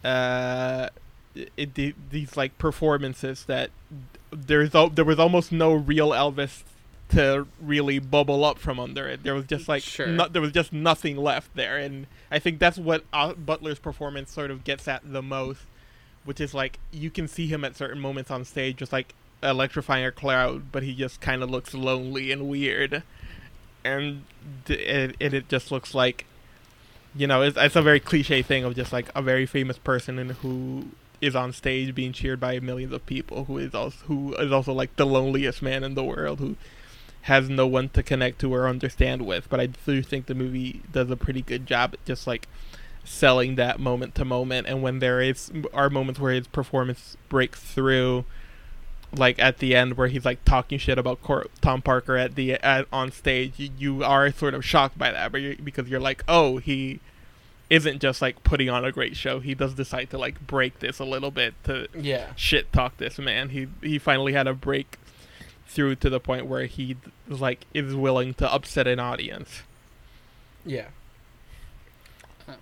uh it, it, these like performances that there's there was almost no real Elvis to really bubble up from under it. There was just like Sure. no, there was just nothing left there, and I think that's what uh, Butler's performance sort of gets at the most, which is like you can see him at certain moments on stage, just like electrifying a crowd, but he just kind of looks lonely and weird, and d- it, it it just looks like, you know, it's, it's a very cliche thing of just like a very famous person and who is on stage being cheered by millions of people, who is also who is also like the loneliest man in the world, who has no one to connect to or understand with. But I do think the movie does a pretty good job at just like selling that moment to moment. And when there is are moments where his performance breaks through, like at the end where he's like talking shit about Cor- Tom Parker at the at, on stage, you, you are sort of shocked by that, but you because you're like, oh, he isn't just like putting on a great show. He does decide to like break this a little bit to yeah, shit talk this man. He he finally had a break through to the point where he like is willing to upset an audience. yeah. Um,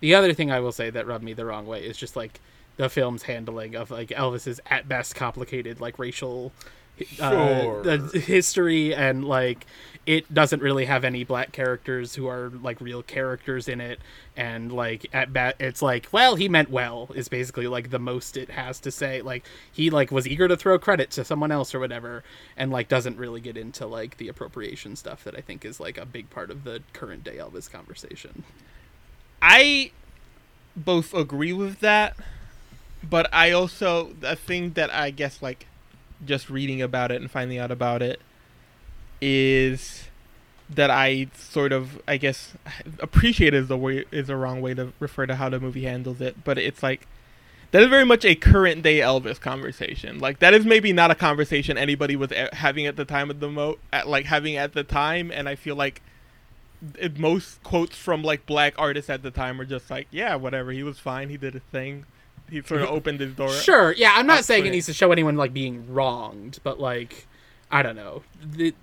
The other thing I will say that rubbed me the wrong way is just like the film's handling of like Elvis's at best complicated like racial uh, Sure. the history and like it doesn't really have any black characters who are like real characters in it. And like at bat it's like well he meant well is basically like the most it has to say. Like he like was eager to throw credit to someone else or whatever and like doesn't really get into like the appropriation stuff that i think is like a big part of the current day elvis conversation. I both agree with that, but I also the thing that I guess like just reading about it and finding out about it is that I sort of I guess appreciate is the way is the wrong way to refer to how the movie handles it, but it's like that is very much a current day Elvis conversation. Like that is maybe not a conversation anybody was having at the time of the mo at like having at the time, and I feel like it, most quotes from like black artists at the time were just like, yeah, whatever. He was fine. He did a thing. He sort of mm-hmm. opened his door. Sure, yeah, I'm not saying it needs to show anyone like being wronged, but like I don't know. It,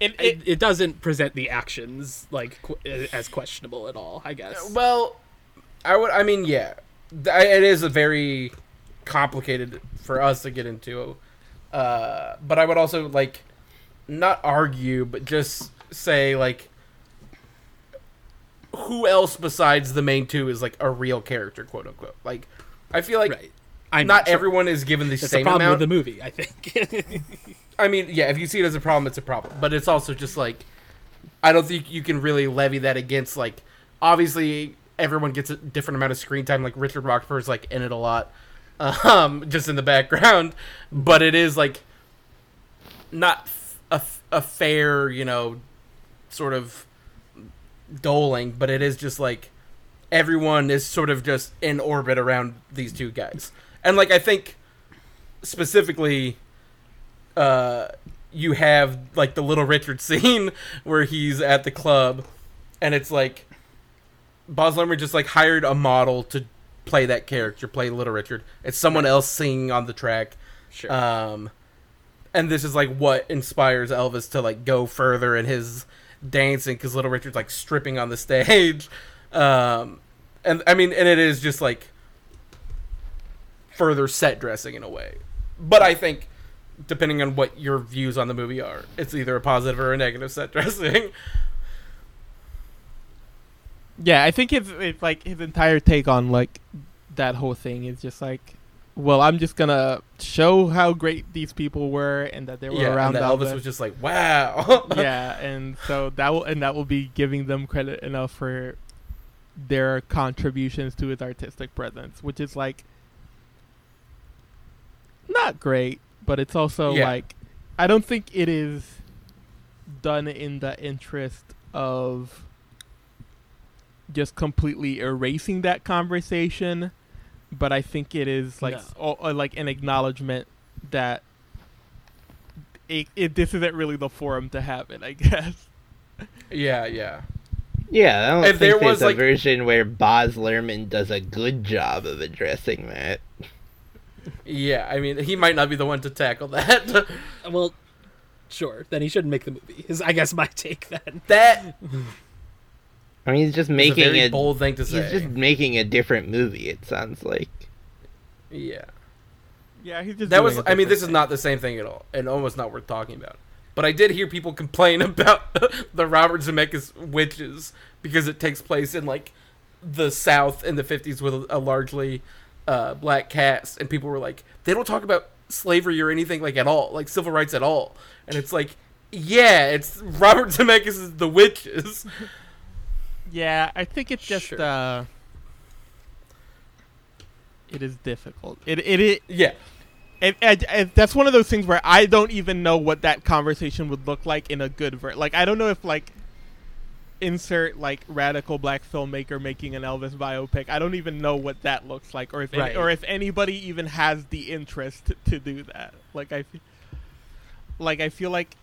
It, it, it, it doesn't present the actions like qu- as questionable at all, I guess. Well, I would. I mean, yeah, Th- it is a very complicated for us to get into. Uh, but I would also like not argue, but just say like, who else besides the main two is like a real character, quote unquote. Like, I feel like right. I'm not sure. everyone is given the That's same the problem amount. with the movie, I think. I mean, yeah, if you see it as a problem, it's a problem. But it's also just like I don't think you can really levy that against like obviously everyone gets a different amount of screen time. Like Richard Roxburgh's like in it a lot, um, just in the background. But it is like not a fair, you know, sort of doling. But it is just like everyone is sort of just in orbit around these two guys. And like I think specifically uh, you have like the little Richard scene where he's at the club, and it's like Baz Luhrmann just like hired a model to play that character, play Little Richard. It's someone else singing on the track. sure. Um, and this is like what inspires Elvis to like go further in his dancing because Little Richard's like stripping on the stage, um, and I mean, and it is just like further set dressing in a way. But I think, depending on what your views on the movie are, it's either a positive or a negative set dressing. Yeah, I think his it's like his entire take on like that whole thing is just like, well, I'm just gonna show how great these people were and that they were yeah, around and that Elvis Elvis. was just like, wow. yeah, and so that will and that will be giving them credit enough for their contributions to his artistic presence, which is like not great, but it's also Yeah. like I don't think it is done in the interest of just completely erasing that conversation, but I think it is like No. s- o- uh, like an acknowledgement that it, it this isn't really the forum to have it, I guess. yeah, yeah. Yeah, I don't If think there there's was, a like- version where Baz Luhrmann does a good job of addressing that. Yeah, I mean, he might not be the one to tackle that. Well, sure. Then he shouldn't make the movie. Is I guess my take then. that I mean, he's just is a making very a, bold thing to he's just making a different movie. It sounds like. Yeah, Yeah, he's just that was. a I mean, different this is not the same thing at all, and almost not worth talking about. But I did hear people complain about the Robert Zemeckis witches because it takes place in like the South in the fifties with a, a largely uh, black cast, and people were like, they don't talk about slavery or anything like at all, like civil rights at all, and it's like. Yeah, it's Robert Zemeckis' The Witches. Yeah, I think it's just Sure. uh it is difficult. It it it, Yeah, it, it, it that's one of those things where I don't even know what that conversation would look like in a good ver like I don't know if like insert like radical black filmmaker making an Elvis biopic. I don't even know what that looks like or if any, or if anybody even has the interest to, to do that. Like I fe- like I feel like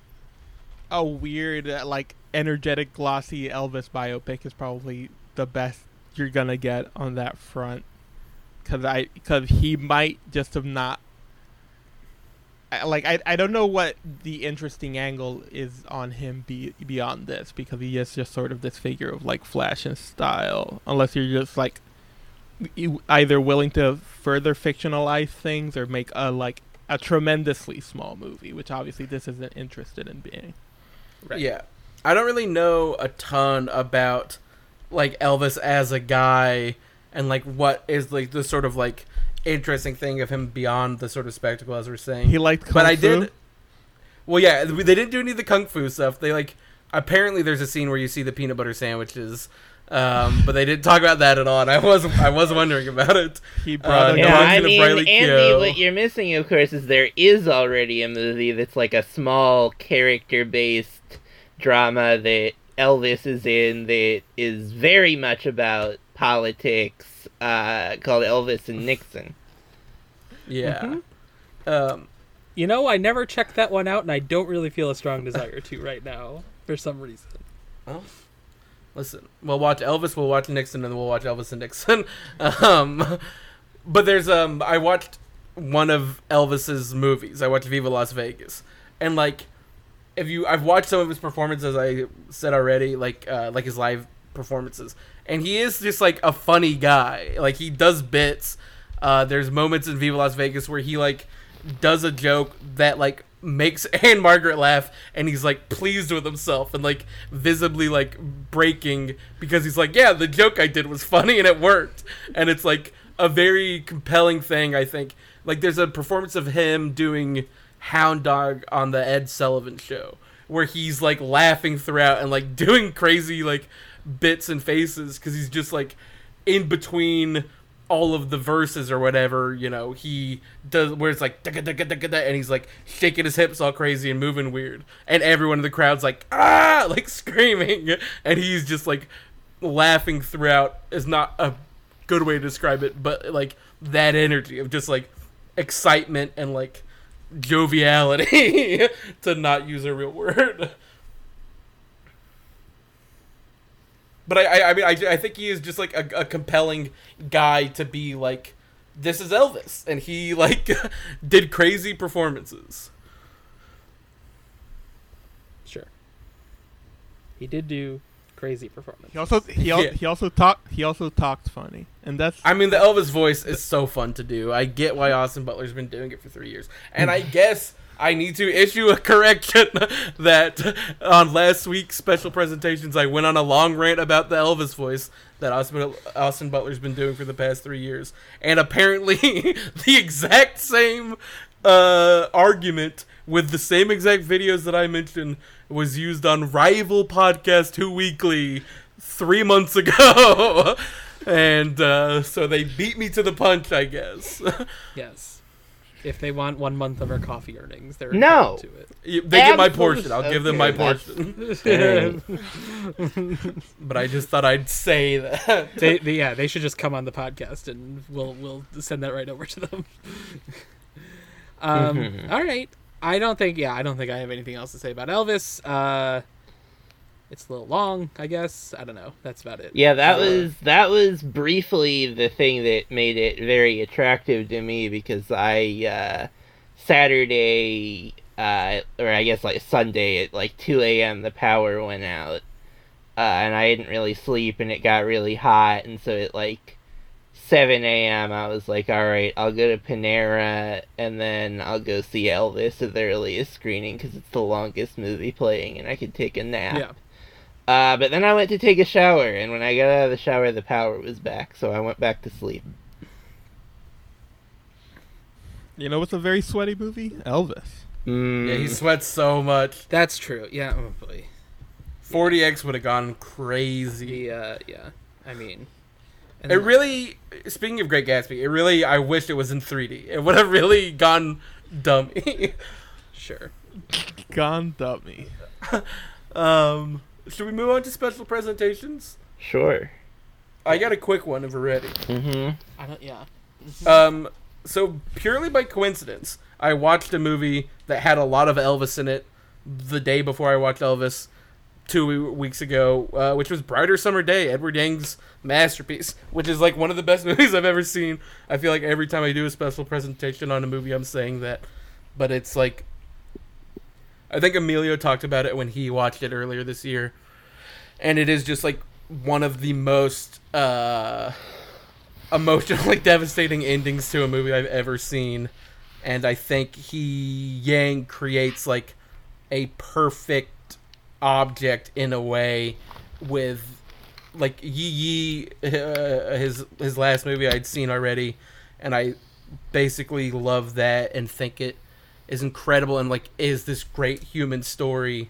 a weird uh, like energetic glossy Elvis biopic is probably the best you're to get on that front cuz I cuz he might just have not I- like I, I don't know what the interesting angle is on him be, beyond this because he is just sort of this figure of like flash and style unless you're just like you either willing to further fictionalize things or make a like a tremendously small movie which obviously this isn't interested in being Right. Yeah. I don't really know a ton about like Elvis as a guy and like what is like the sort of like interesting thing of him beyond the sort of spectacle as we're saying. he liked kung but I fu. did Well, yeah, they didn't do any of the kung fu stuff. They like apparently there's a scene where you see the peanut butter sandwiches. Um, but they didn't talk about that at all, and I was I was wondering about it. he brought Uh, a Yeah, Yeah, I mean, Riley Andy, Keough. what you're missing, of course, is there is already a movie that's like a small character-based drama that Elvis is in that is very much about politics, uh, called Elvis and Nixon. Yeah. Mm-hmm. Um, You know, I never checked that one out, and I don't really feel a strong desire to right now for some reason. Well, Listen, we'll watch Elvis, we'll watch Nixon, and then we'll watch Elvis and Nixon. um, but there's um, I watched one of Elvis's movies. I watched Viva Las Vegas, and like, if you, I've watched some of his performances. I said already, like, uh, like his live performances, and he is just like a funny guy. Like he does bits. Uh, there's moments in Viva Las Vegas where he like does a joke that like makes Ann-Margret laugh and he's like pleased with himself and like visibly like breaking because he's like yeah the joke I did was funny and it worked and it's like a very compelling thing I think like there's a performance of him doing Hound Dog on the Ed Sullivan show where he's like laughing throughout and like doing crazy like bits and faces because he's just like in between all of the verses or whatever, you know, he does where it's like and he's like shaking his hips all crazy and moving weird, and everyone in the crowd's like ah, like screaming, and he's just like laughing throughout. Is not a good way to describe it, but like that energy of just like excitement and like joviality, to not use a real word. But I, I, I mean, I, I think he is just like a, a compelling guy to be like, this is Elvis, and he like did crazy performances. Sure. he did do crazy performance. He also he, al- Yeah. he also talked he also talked funny, and that's I mean, the Elvis voice is so fun to do. I get why Austin Butler's been doing it for three years, and I guess I need to issue a correction that on last week's special presentations I went on a long rant about the Elvis voice that Austin, Austin Butler's been doing for the past three years, and apparently the exact same uh, argument with the same exact videos that I mentioned was used on rival podcast Who Weekly three months ago. and uh, so they beat me to the punch, I guess. Yes. If they want one month of our coffee earnings, they're No. to it. You- they get my portion. I'll give them my portion. but I just thought I'd say that. they, they, yeah, they should just come on the podcast and we'll we'll send that right over to them. um, all right. I don't think yeah, I don't think I have anything else to say about Elvis. Uh, it's a little long, I guess. I don't know. That's about it. Yeah, that was that was briefly the thing that made it very attractive to me because I uh, Saturday uh, or I guess like Sunday at like two a.m. the power went out, uh, and I didn't really sleep and it got really hot and so at like seven a.m. I was like, all right, I'll go to Panera and then I'll go see Elvis at the earliest screening because it's the longest movie playing and I could take a nap. Yeah. Uh, but then I went to take a shower, and when I got out of the shower, the power was back, so I went back to sleep. you know what's a very sweaty movie? Elvis. Mm. Yeah, he sweats so much. That's true. Yeah. Oh boy. 4DX would have gone crazy. The uh, yeah. I mean, and It really, speaking of Great Gatsby, it really, I wish it was in 3D. It would have really gone dummy. sure. Gone dummy. um, should we move on to special presentations? Sure. I got a quick one if we're ready. Mm-hmm. I don't. Yeah. Um, so purely by coincidence, I watched a movie that had a lot of Elvis in it the day before I watched Elvis two weeks ago, uh, which was Brighter Summer Day, Edward Yang's masterpiece, which is like one of the best movies I've ever seen. I feel like every time I do a special presentation on a movie, I'm saying that, but it's like. I think Emilio talked about it when he watched it earlier this year, and it is just like one of the most uh, emotionally devastating endings to a movie I've ever seen, and I think he Yang creates like a perfect object in a way with like Yi Yi, uh, his his last movie I'd seen already, and I basically love that and think it is incredible and like is this great human story.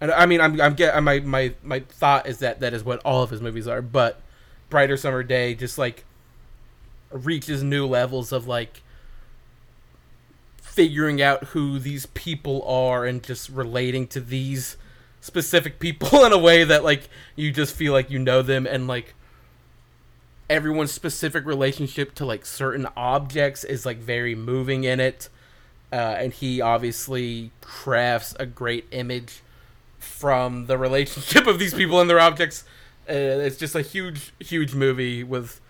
And I mean, I'm I'm get my my my thought is that that is what all of his movies are, but Brighter Summer Day just like reaches new levels of like figuring out who these people are and just relating to these specific people in a way that like you just feel like you know them and like everyone's specific relationship to like certain objects is like very moving in it uh, and he obviously crafts a great image from the relationship of these people and their objects. Uh, it's just a huge huge movie with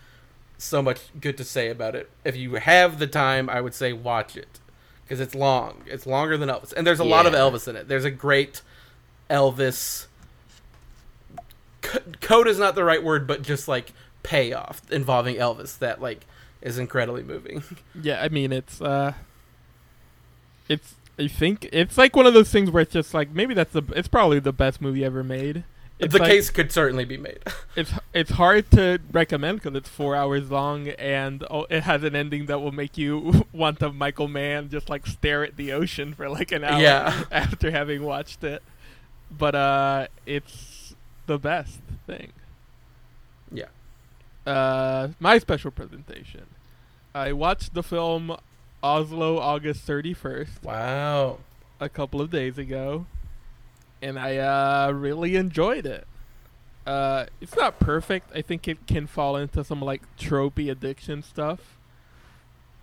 so much good to say about it. If you have the time i would say watch it because it's long. It's longer than elvis. And there's a lot of elvis in it. There's a great elvis c- code is not the right word but just like payoff involving elvis that like is incredibly moving. Yeah, I mean it's uh it's I think it's like one of those things where it's just like maybe that's the it's probably the best movie ever made. It's the like, case could certainly be made it's it's hard to recommend because it's four hours long and oh, it has an ending that will make you want to Michael Mann just like stare at the ocean for like an hour Yeah. after having watched it. But uh, it's the best thing. Yeah. Uh, my special presentation. I watched the film Oslo August thirty first wow a couple of days ago, and I uh, really enjoyed it. Uh, it's not perfect. I think it can fall into some like tropey addiction stuff,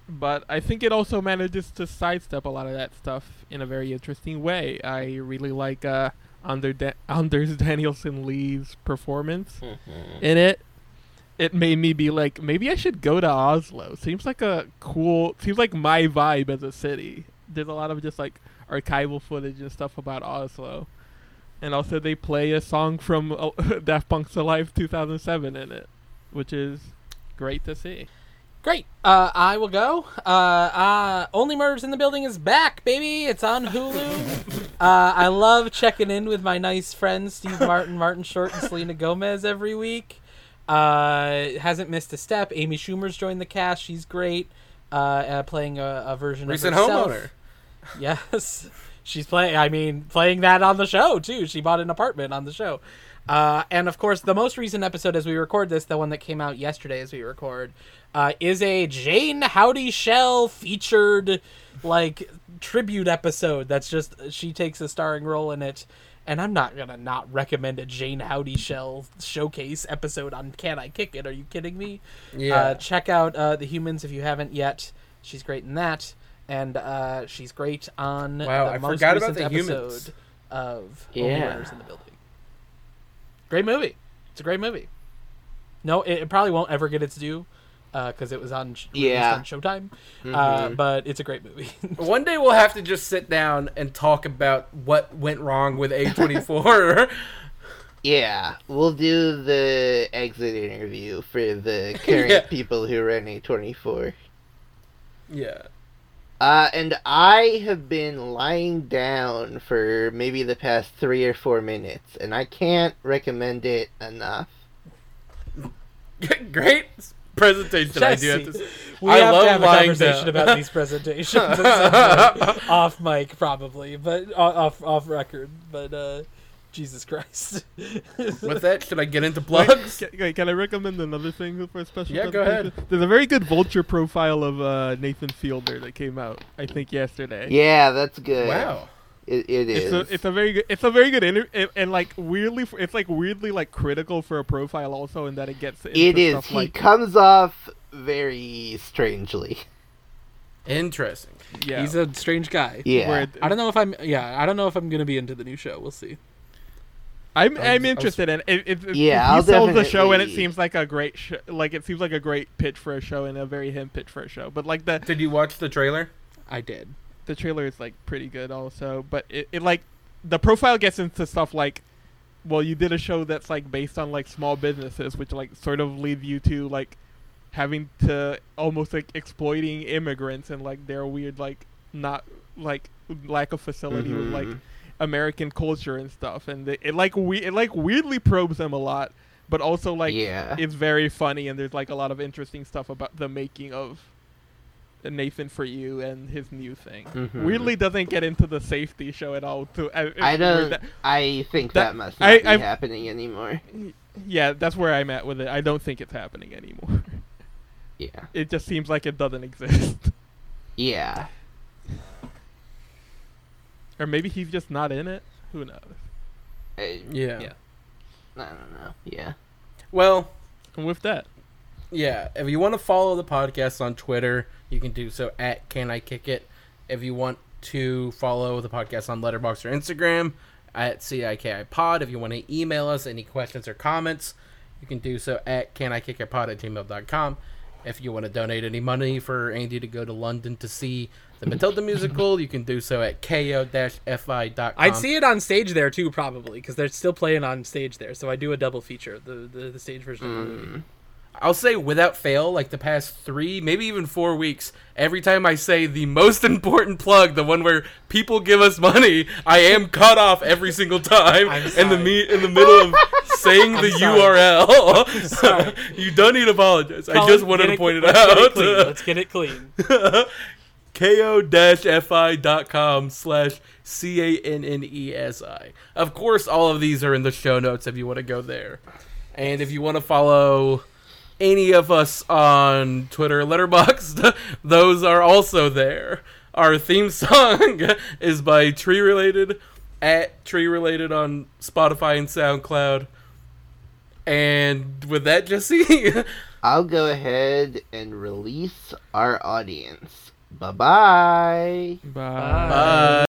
but I think it also manages to sidestep a lot of that stuff in a very interesting way. I really like uh, Under da- Anders Danielsen Lie's performance in it. It made me be like, maybe I should go to Oslo. Seems like a cool. Seems like my vibe as a city. There's a lot of just like archival footage and stuff about Oslo. and also they play a song from uh, Daft Punk's Alive 2007 in it, which is great to see. Great. Uh, I will go. Uh, uh, Only Murders in the Building is back, baby. It's on Hulu. uh, I love checking in with my nice friends Steve Martin, Martin Short, and Selena Gomez every week. Uh, hasn't missed a step. Amy Schumer's joined the cast. She's great. Uh, uh playing a, a version Recent of herself. homeowner. Yes, she's playing. I mean, playing that on the show too. She bought an apartment on the show, uh, and of course, the most recent episode as we record this, the one that came out yesterday as we record, uh, is a Jane Houdyshell featured like tribute episode. That's just she takes a starring role in it. And I'm not gonna not recommend a Jane Houdyshell showcase episode on Can I Kick It? Are you kidding me? Yeah. Uh, check out uh, the Humans if you haven't yet. She's great in that, and uh, she's great on Wow, the I most forgot about The episode Humans. of Only Yeah. Murders in the Building. Great movie. It's a great movie. No, it, it probably won't ever get its due because it was on Yeah. on Showtime. Uh, Mhm. but it's a great movie. One day we'll have to just sit down and talk about what went wrong with A24. Yeah, we'll do the exit interview for the current Yeah. people who run A24. yeah. Uh, and I have been lying down for maybe the past three or four minutes, and I can't recommend it enough. Great presentation idea. Jesse, at this- we I have love to have a conversation down. about these presentations at some off mic, probably, but off off record. But uh, Jesus Christ. With that, should I get into plugs? Can, wait, can I recommend another thing for a special? Yeah, go ahead. There's a very good vulture profile of uh, Nathan Fielder that came out, I think, yesterday. Yeah, that's good. Wow. It, it It's is. a, it's a very good it's a very good interview and, and like weirdly it's like weirdly like critical for a profile also in that it gets into it is. stuff He like comes off very strangely. Interesting. yeah He's a strange guy. Yeah. where I don't know if I'm. Yeah, I don't know if I'm gonna be into the new show. We'll see. I'm I was- I'm I was- interested in it. If, if, Yeah, if he I'll sells the show and it seems like a great sh- like it seems like a great pitch for a show and a very him pitch for a show. But like the Did you watch the trailer? I did. The trailer is like pretty good also. But it, it like the profile gets into stuff like well you did a show that's like based on like small businesses which like sort of lead you to like having to almost like exploiting immigrants and like their weird like not like lack of facility with like Mhm. American culture and stuff, and they, it like we it like weirdly probes them a lot, but also like yeah. it's very funny and there's like a lot of interesting stuff about the making of Nathan for you and his new thing. Mhm. Weirdly doesn't get into the safety show at all. To I, I don't. that- I think that- that, must not I- be I've- happening anymore. yeah, that's where I'm at with it. I don't think it's happening anymore. Yeah. It just seems like it doesn't exist, Yeah. or maybe he's just not in it. Who knows? I, Yeah. Yeah. I don't know. Yeah. Well, And with that, yeah. If you want to follow the podcast on Twitter, you can do so at Can I Kick It. If you want to follow the podcast on Letterboxd or Instagram, at CIKI Pod. If you want to email us any questions or comments, you can do so at Can I Kick It canikickitpod at gmail.com. If you want to donate any money for Andy to go to London to see the Matilda musical, you can do so at ko-fi.com. I'd see it on stage there too, probably, because they're still playing on stage there. So I do a double feature, the the, the stage version of the movie. Mm. I'll say without fail, like the past three, maybe even four weeks, every time I say the most important plug, the one where people give us money, I am cut off every single time I'm in the me in the middle of saying the sorry. URL. you don't need to apologize. I just wanted to point it let's Get it out. Let's get it clean. ko-fi.com slash c-a-n-n-e-s-i of course all of these are in the show notes if you want to go there and if you want to follow any of us on twitter letterboxd those are also there our theme song is by tree related at tree related on spotify and soundcloud and with that jesse I'll go ahead and release our audience. Bye bye. bye. bye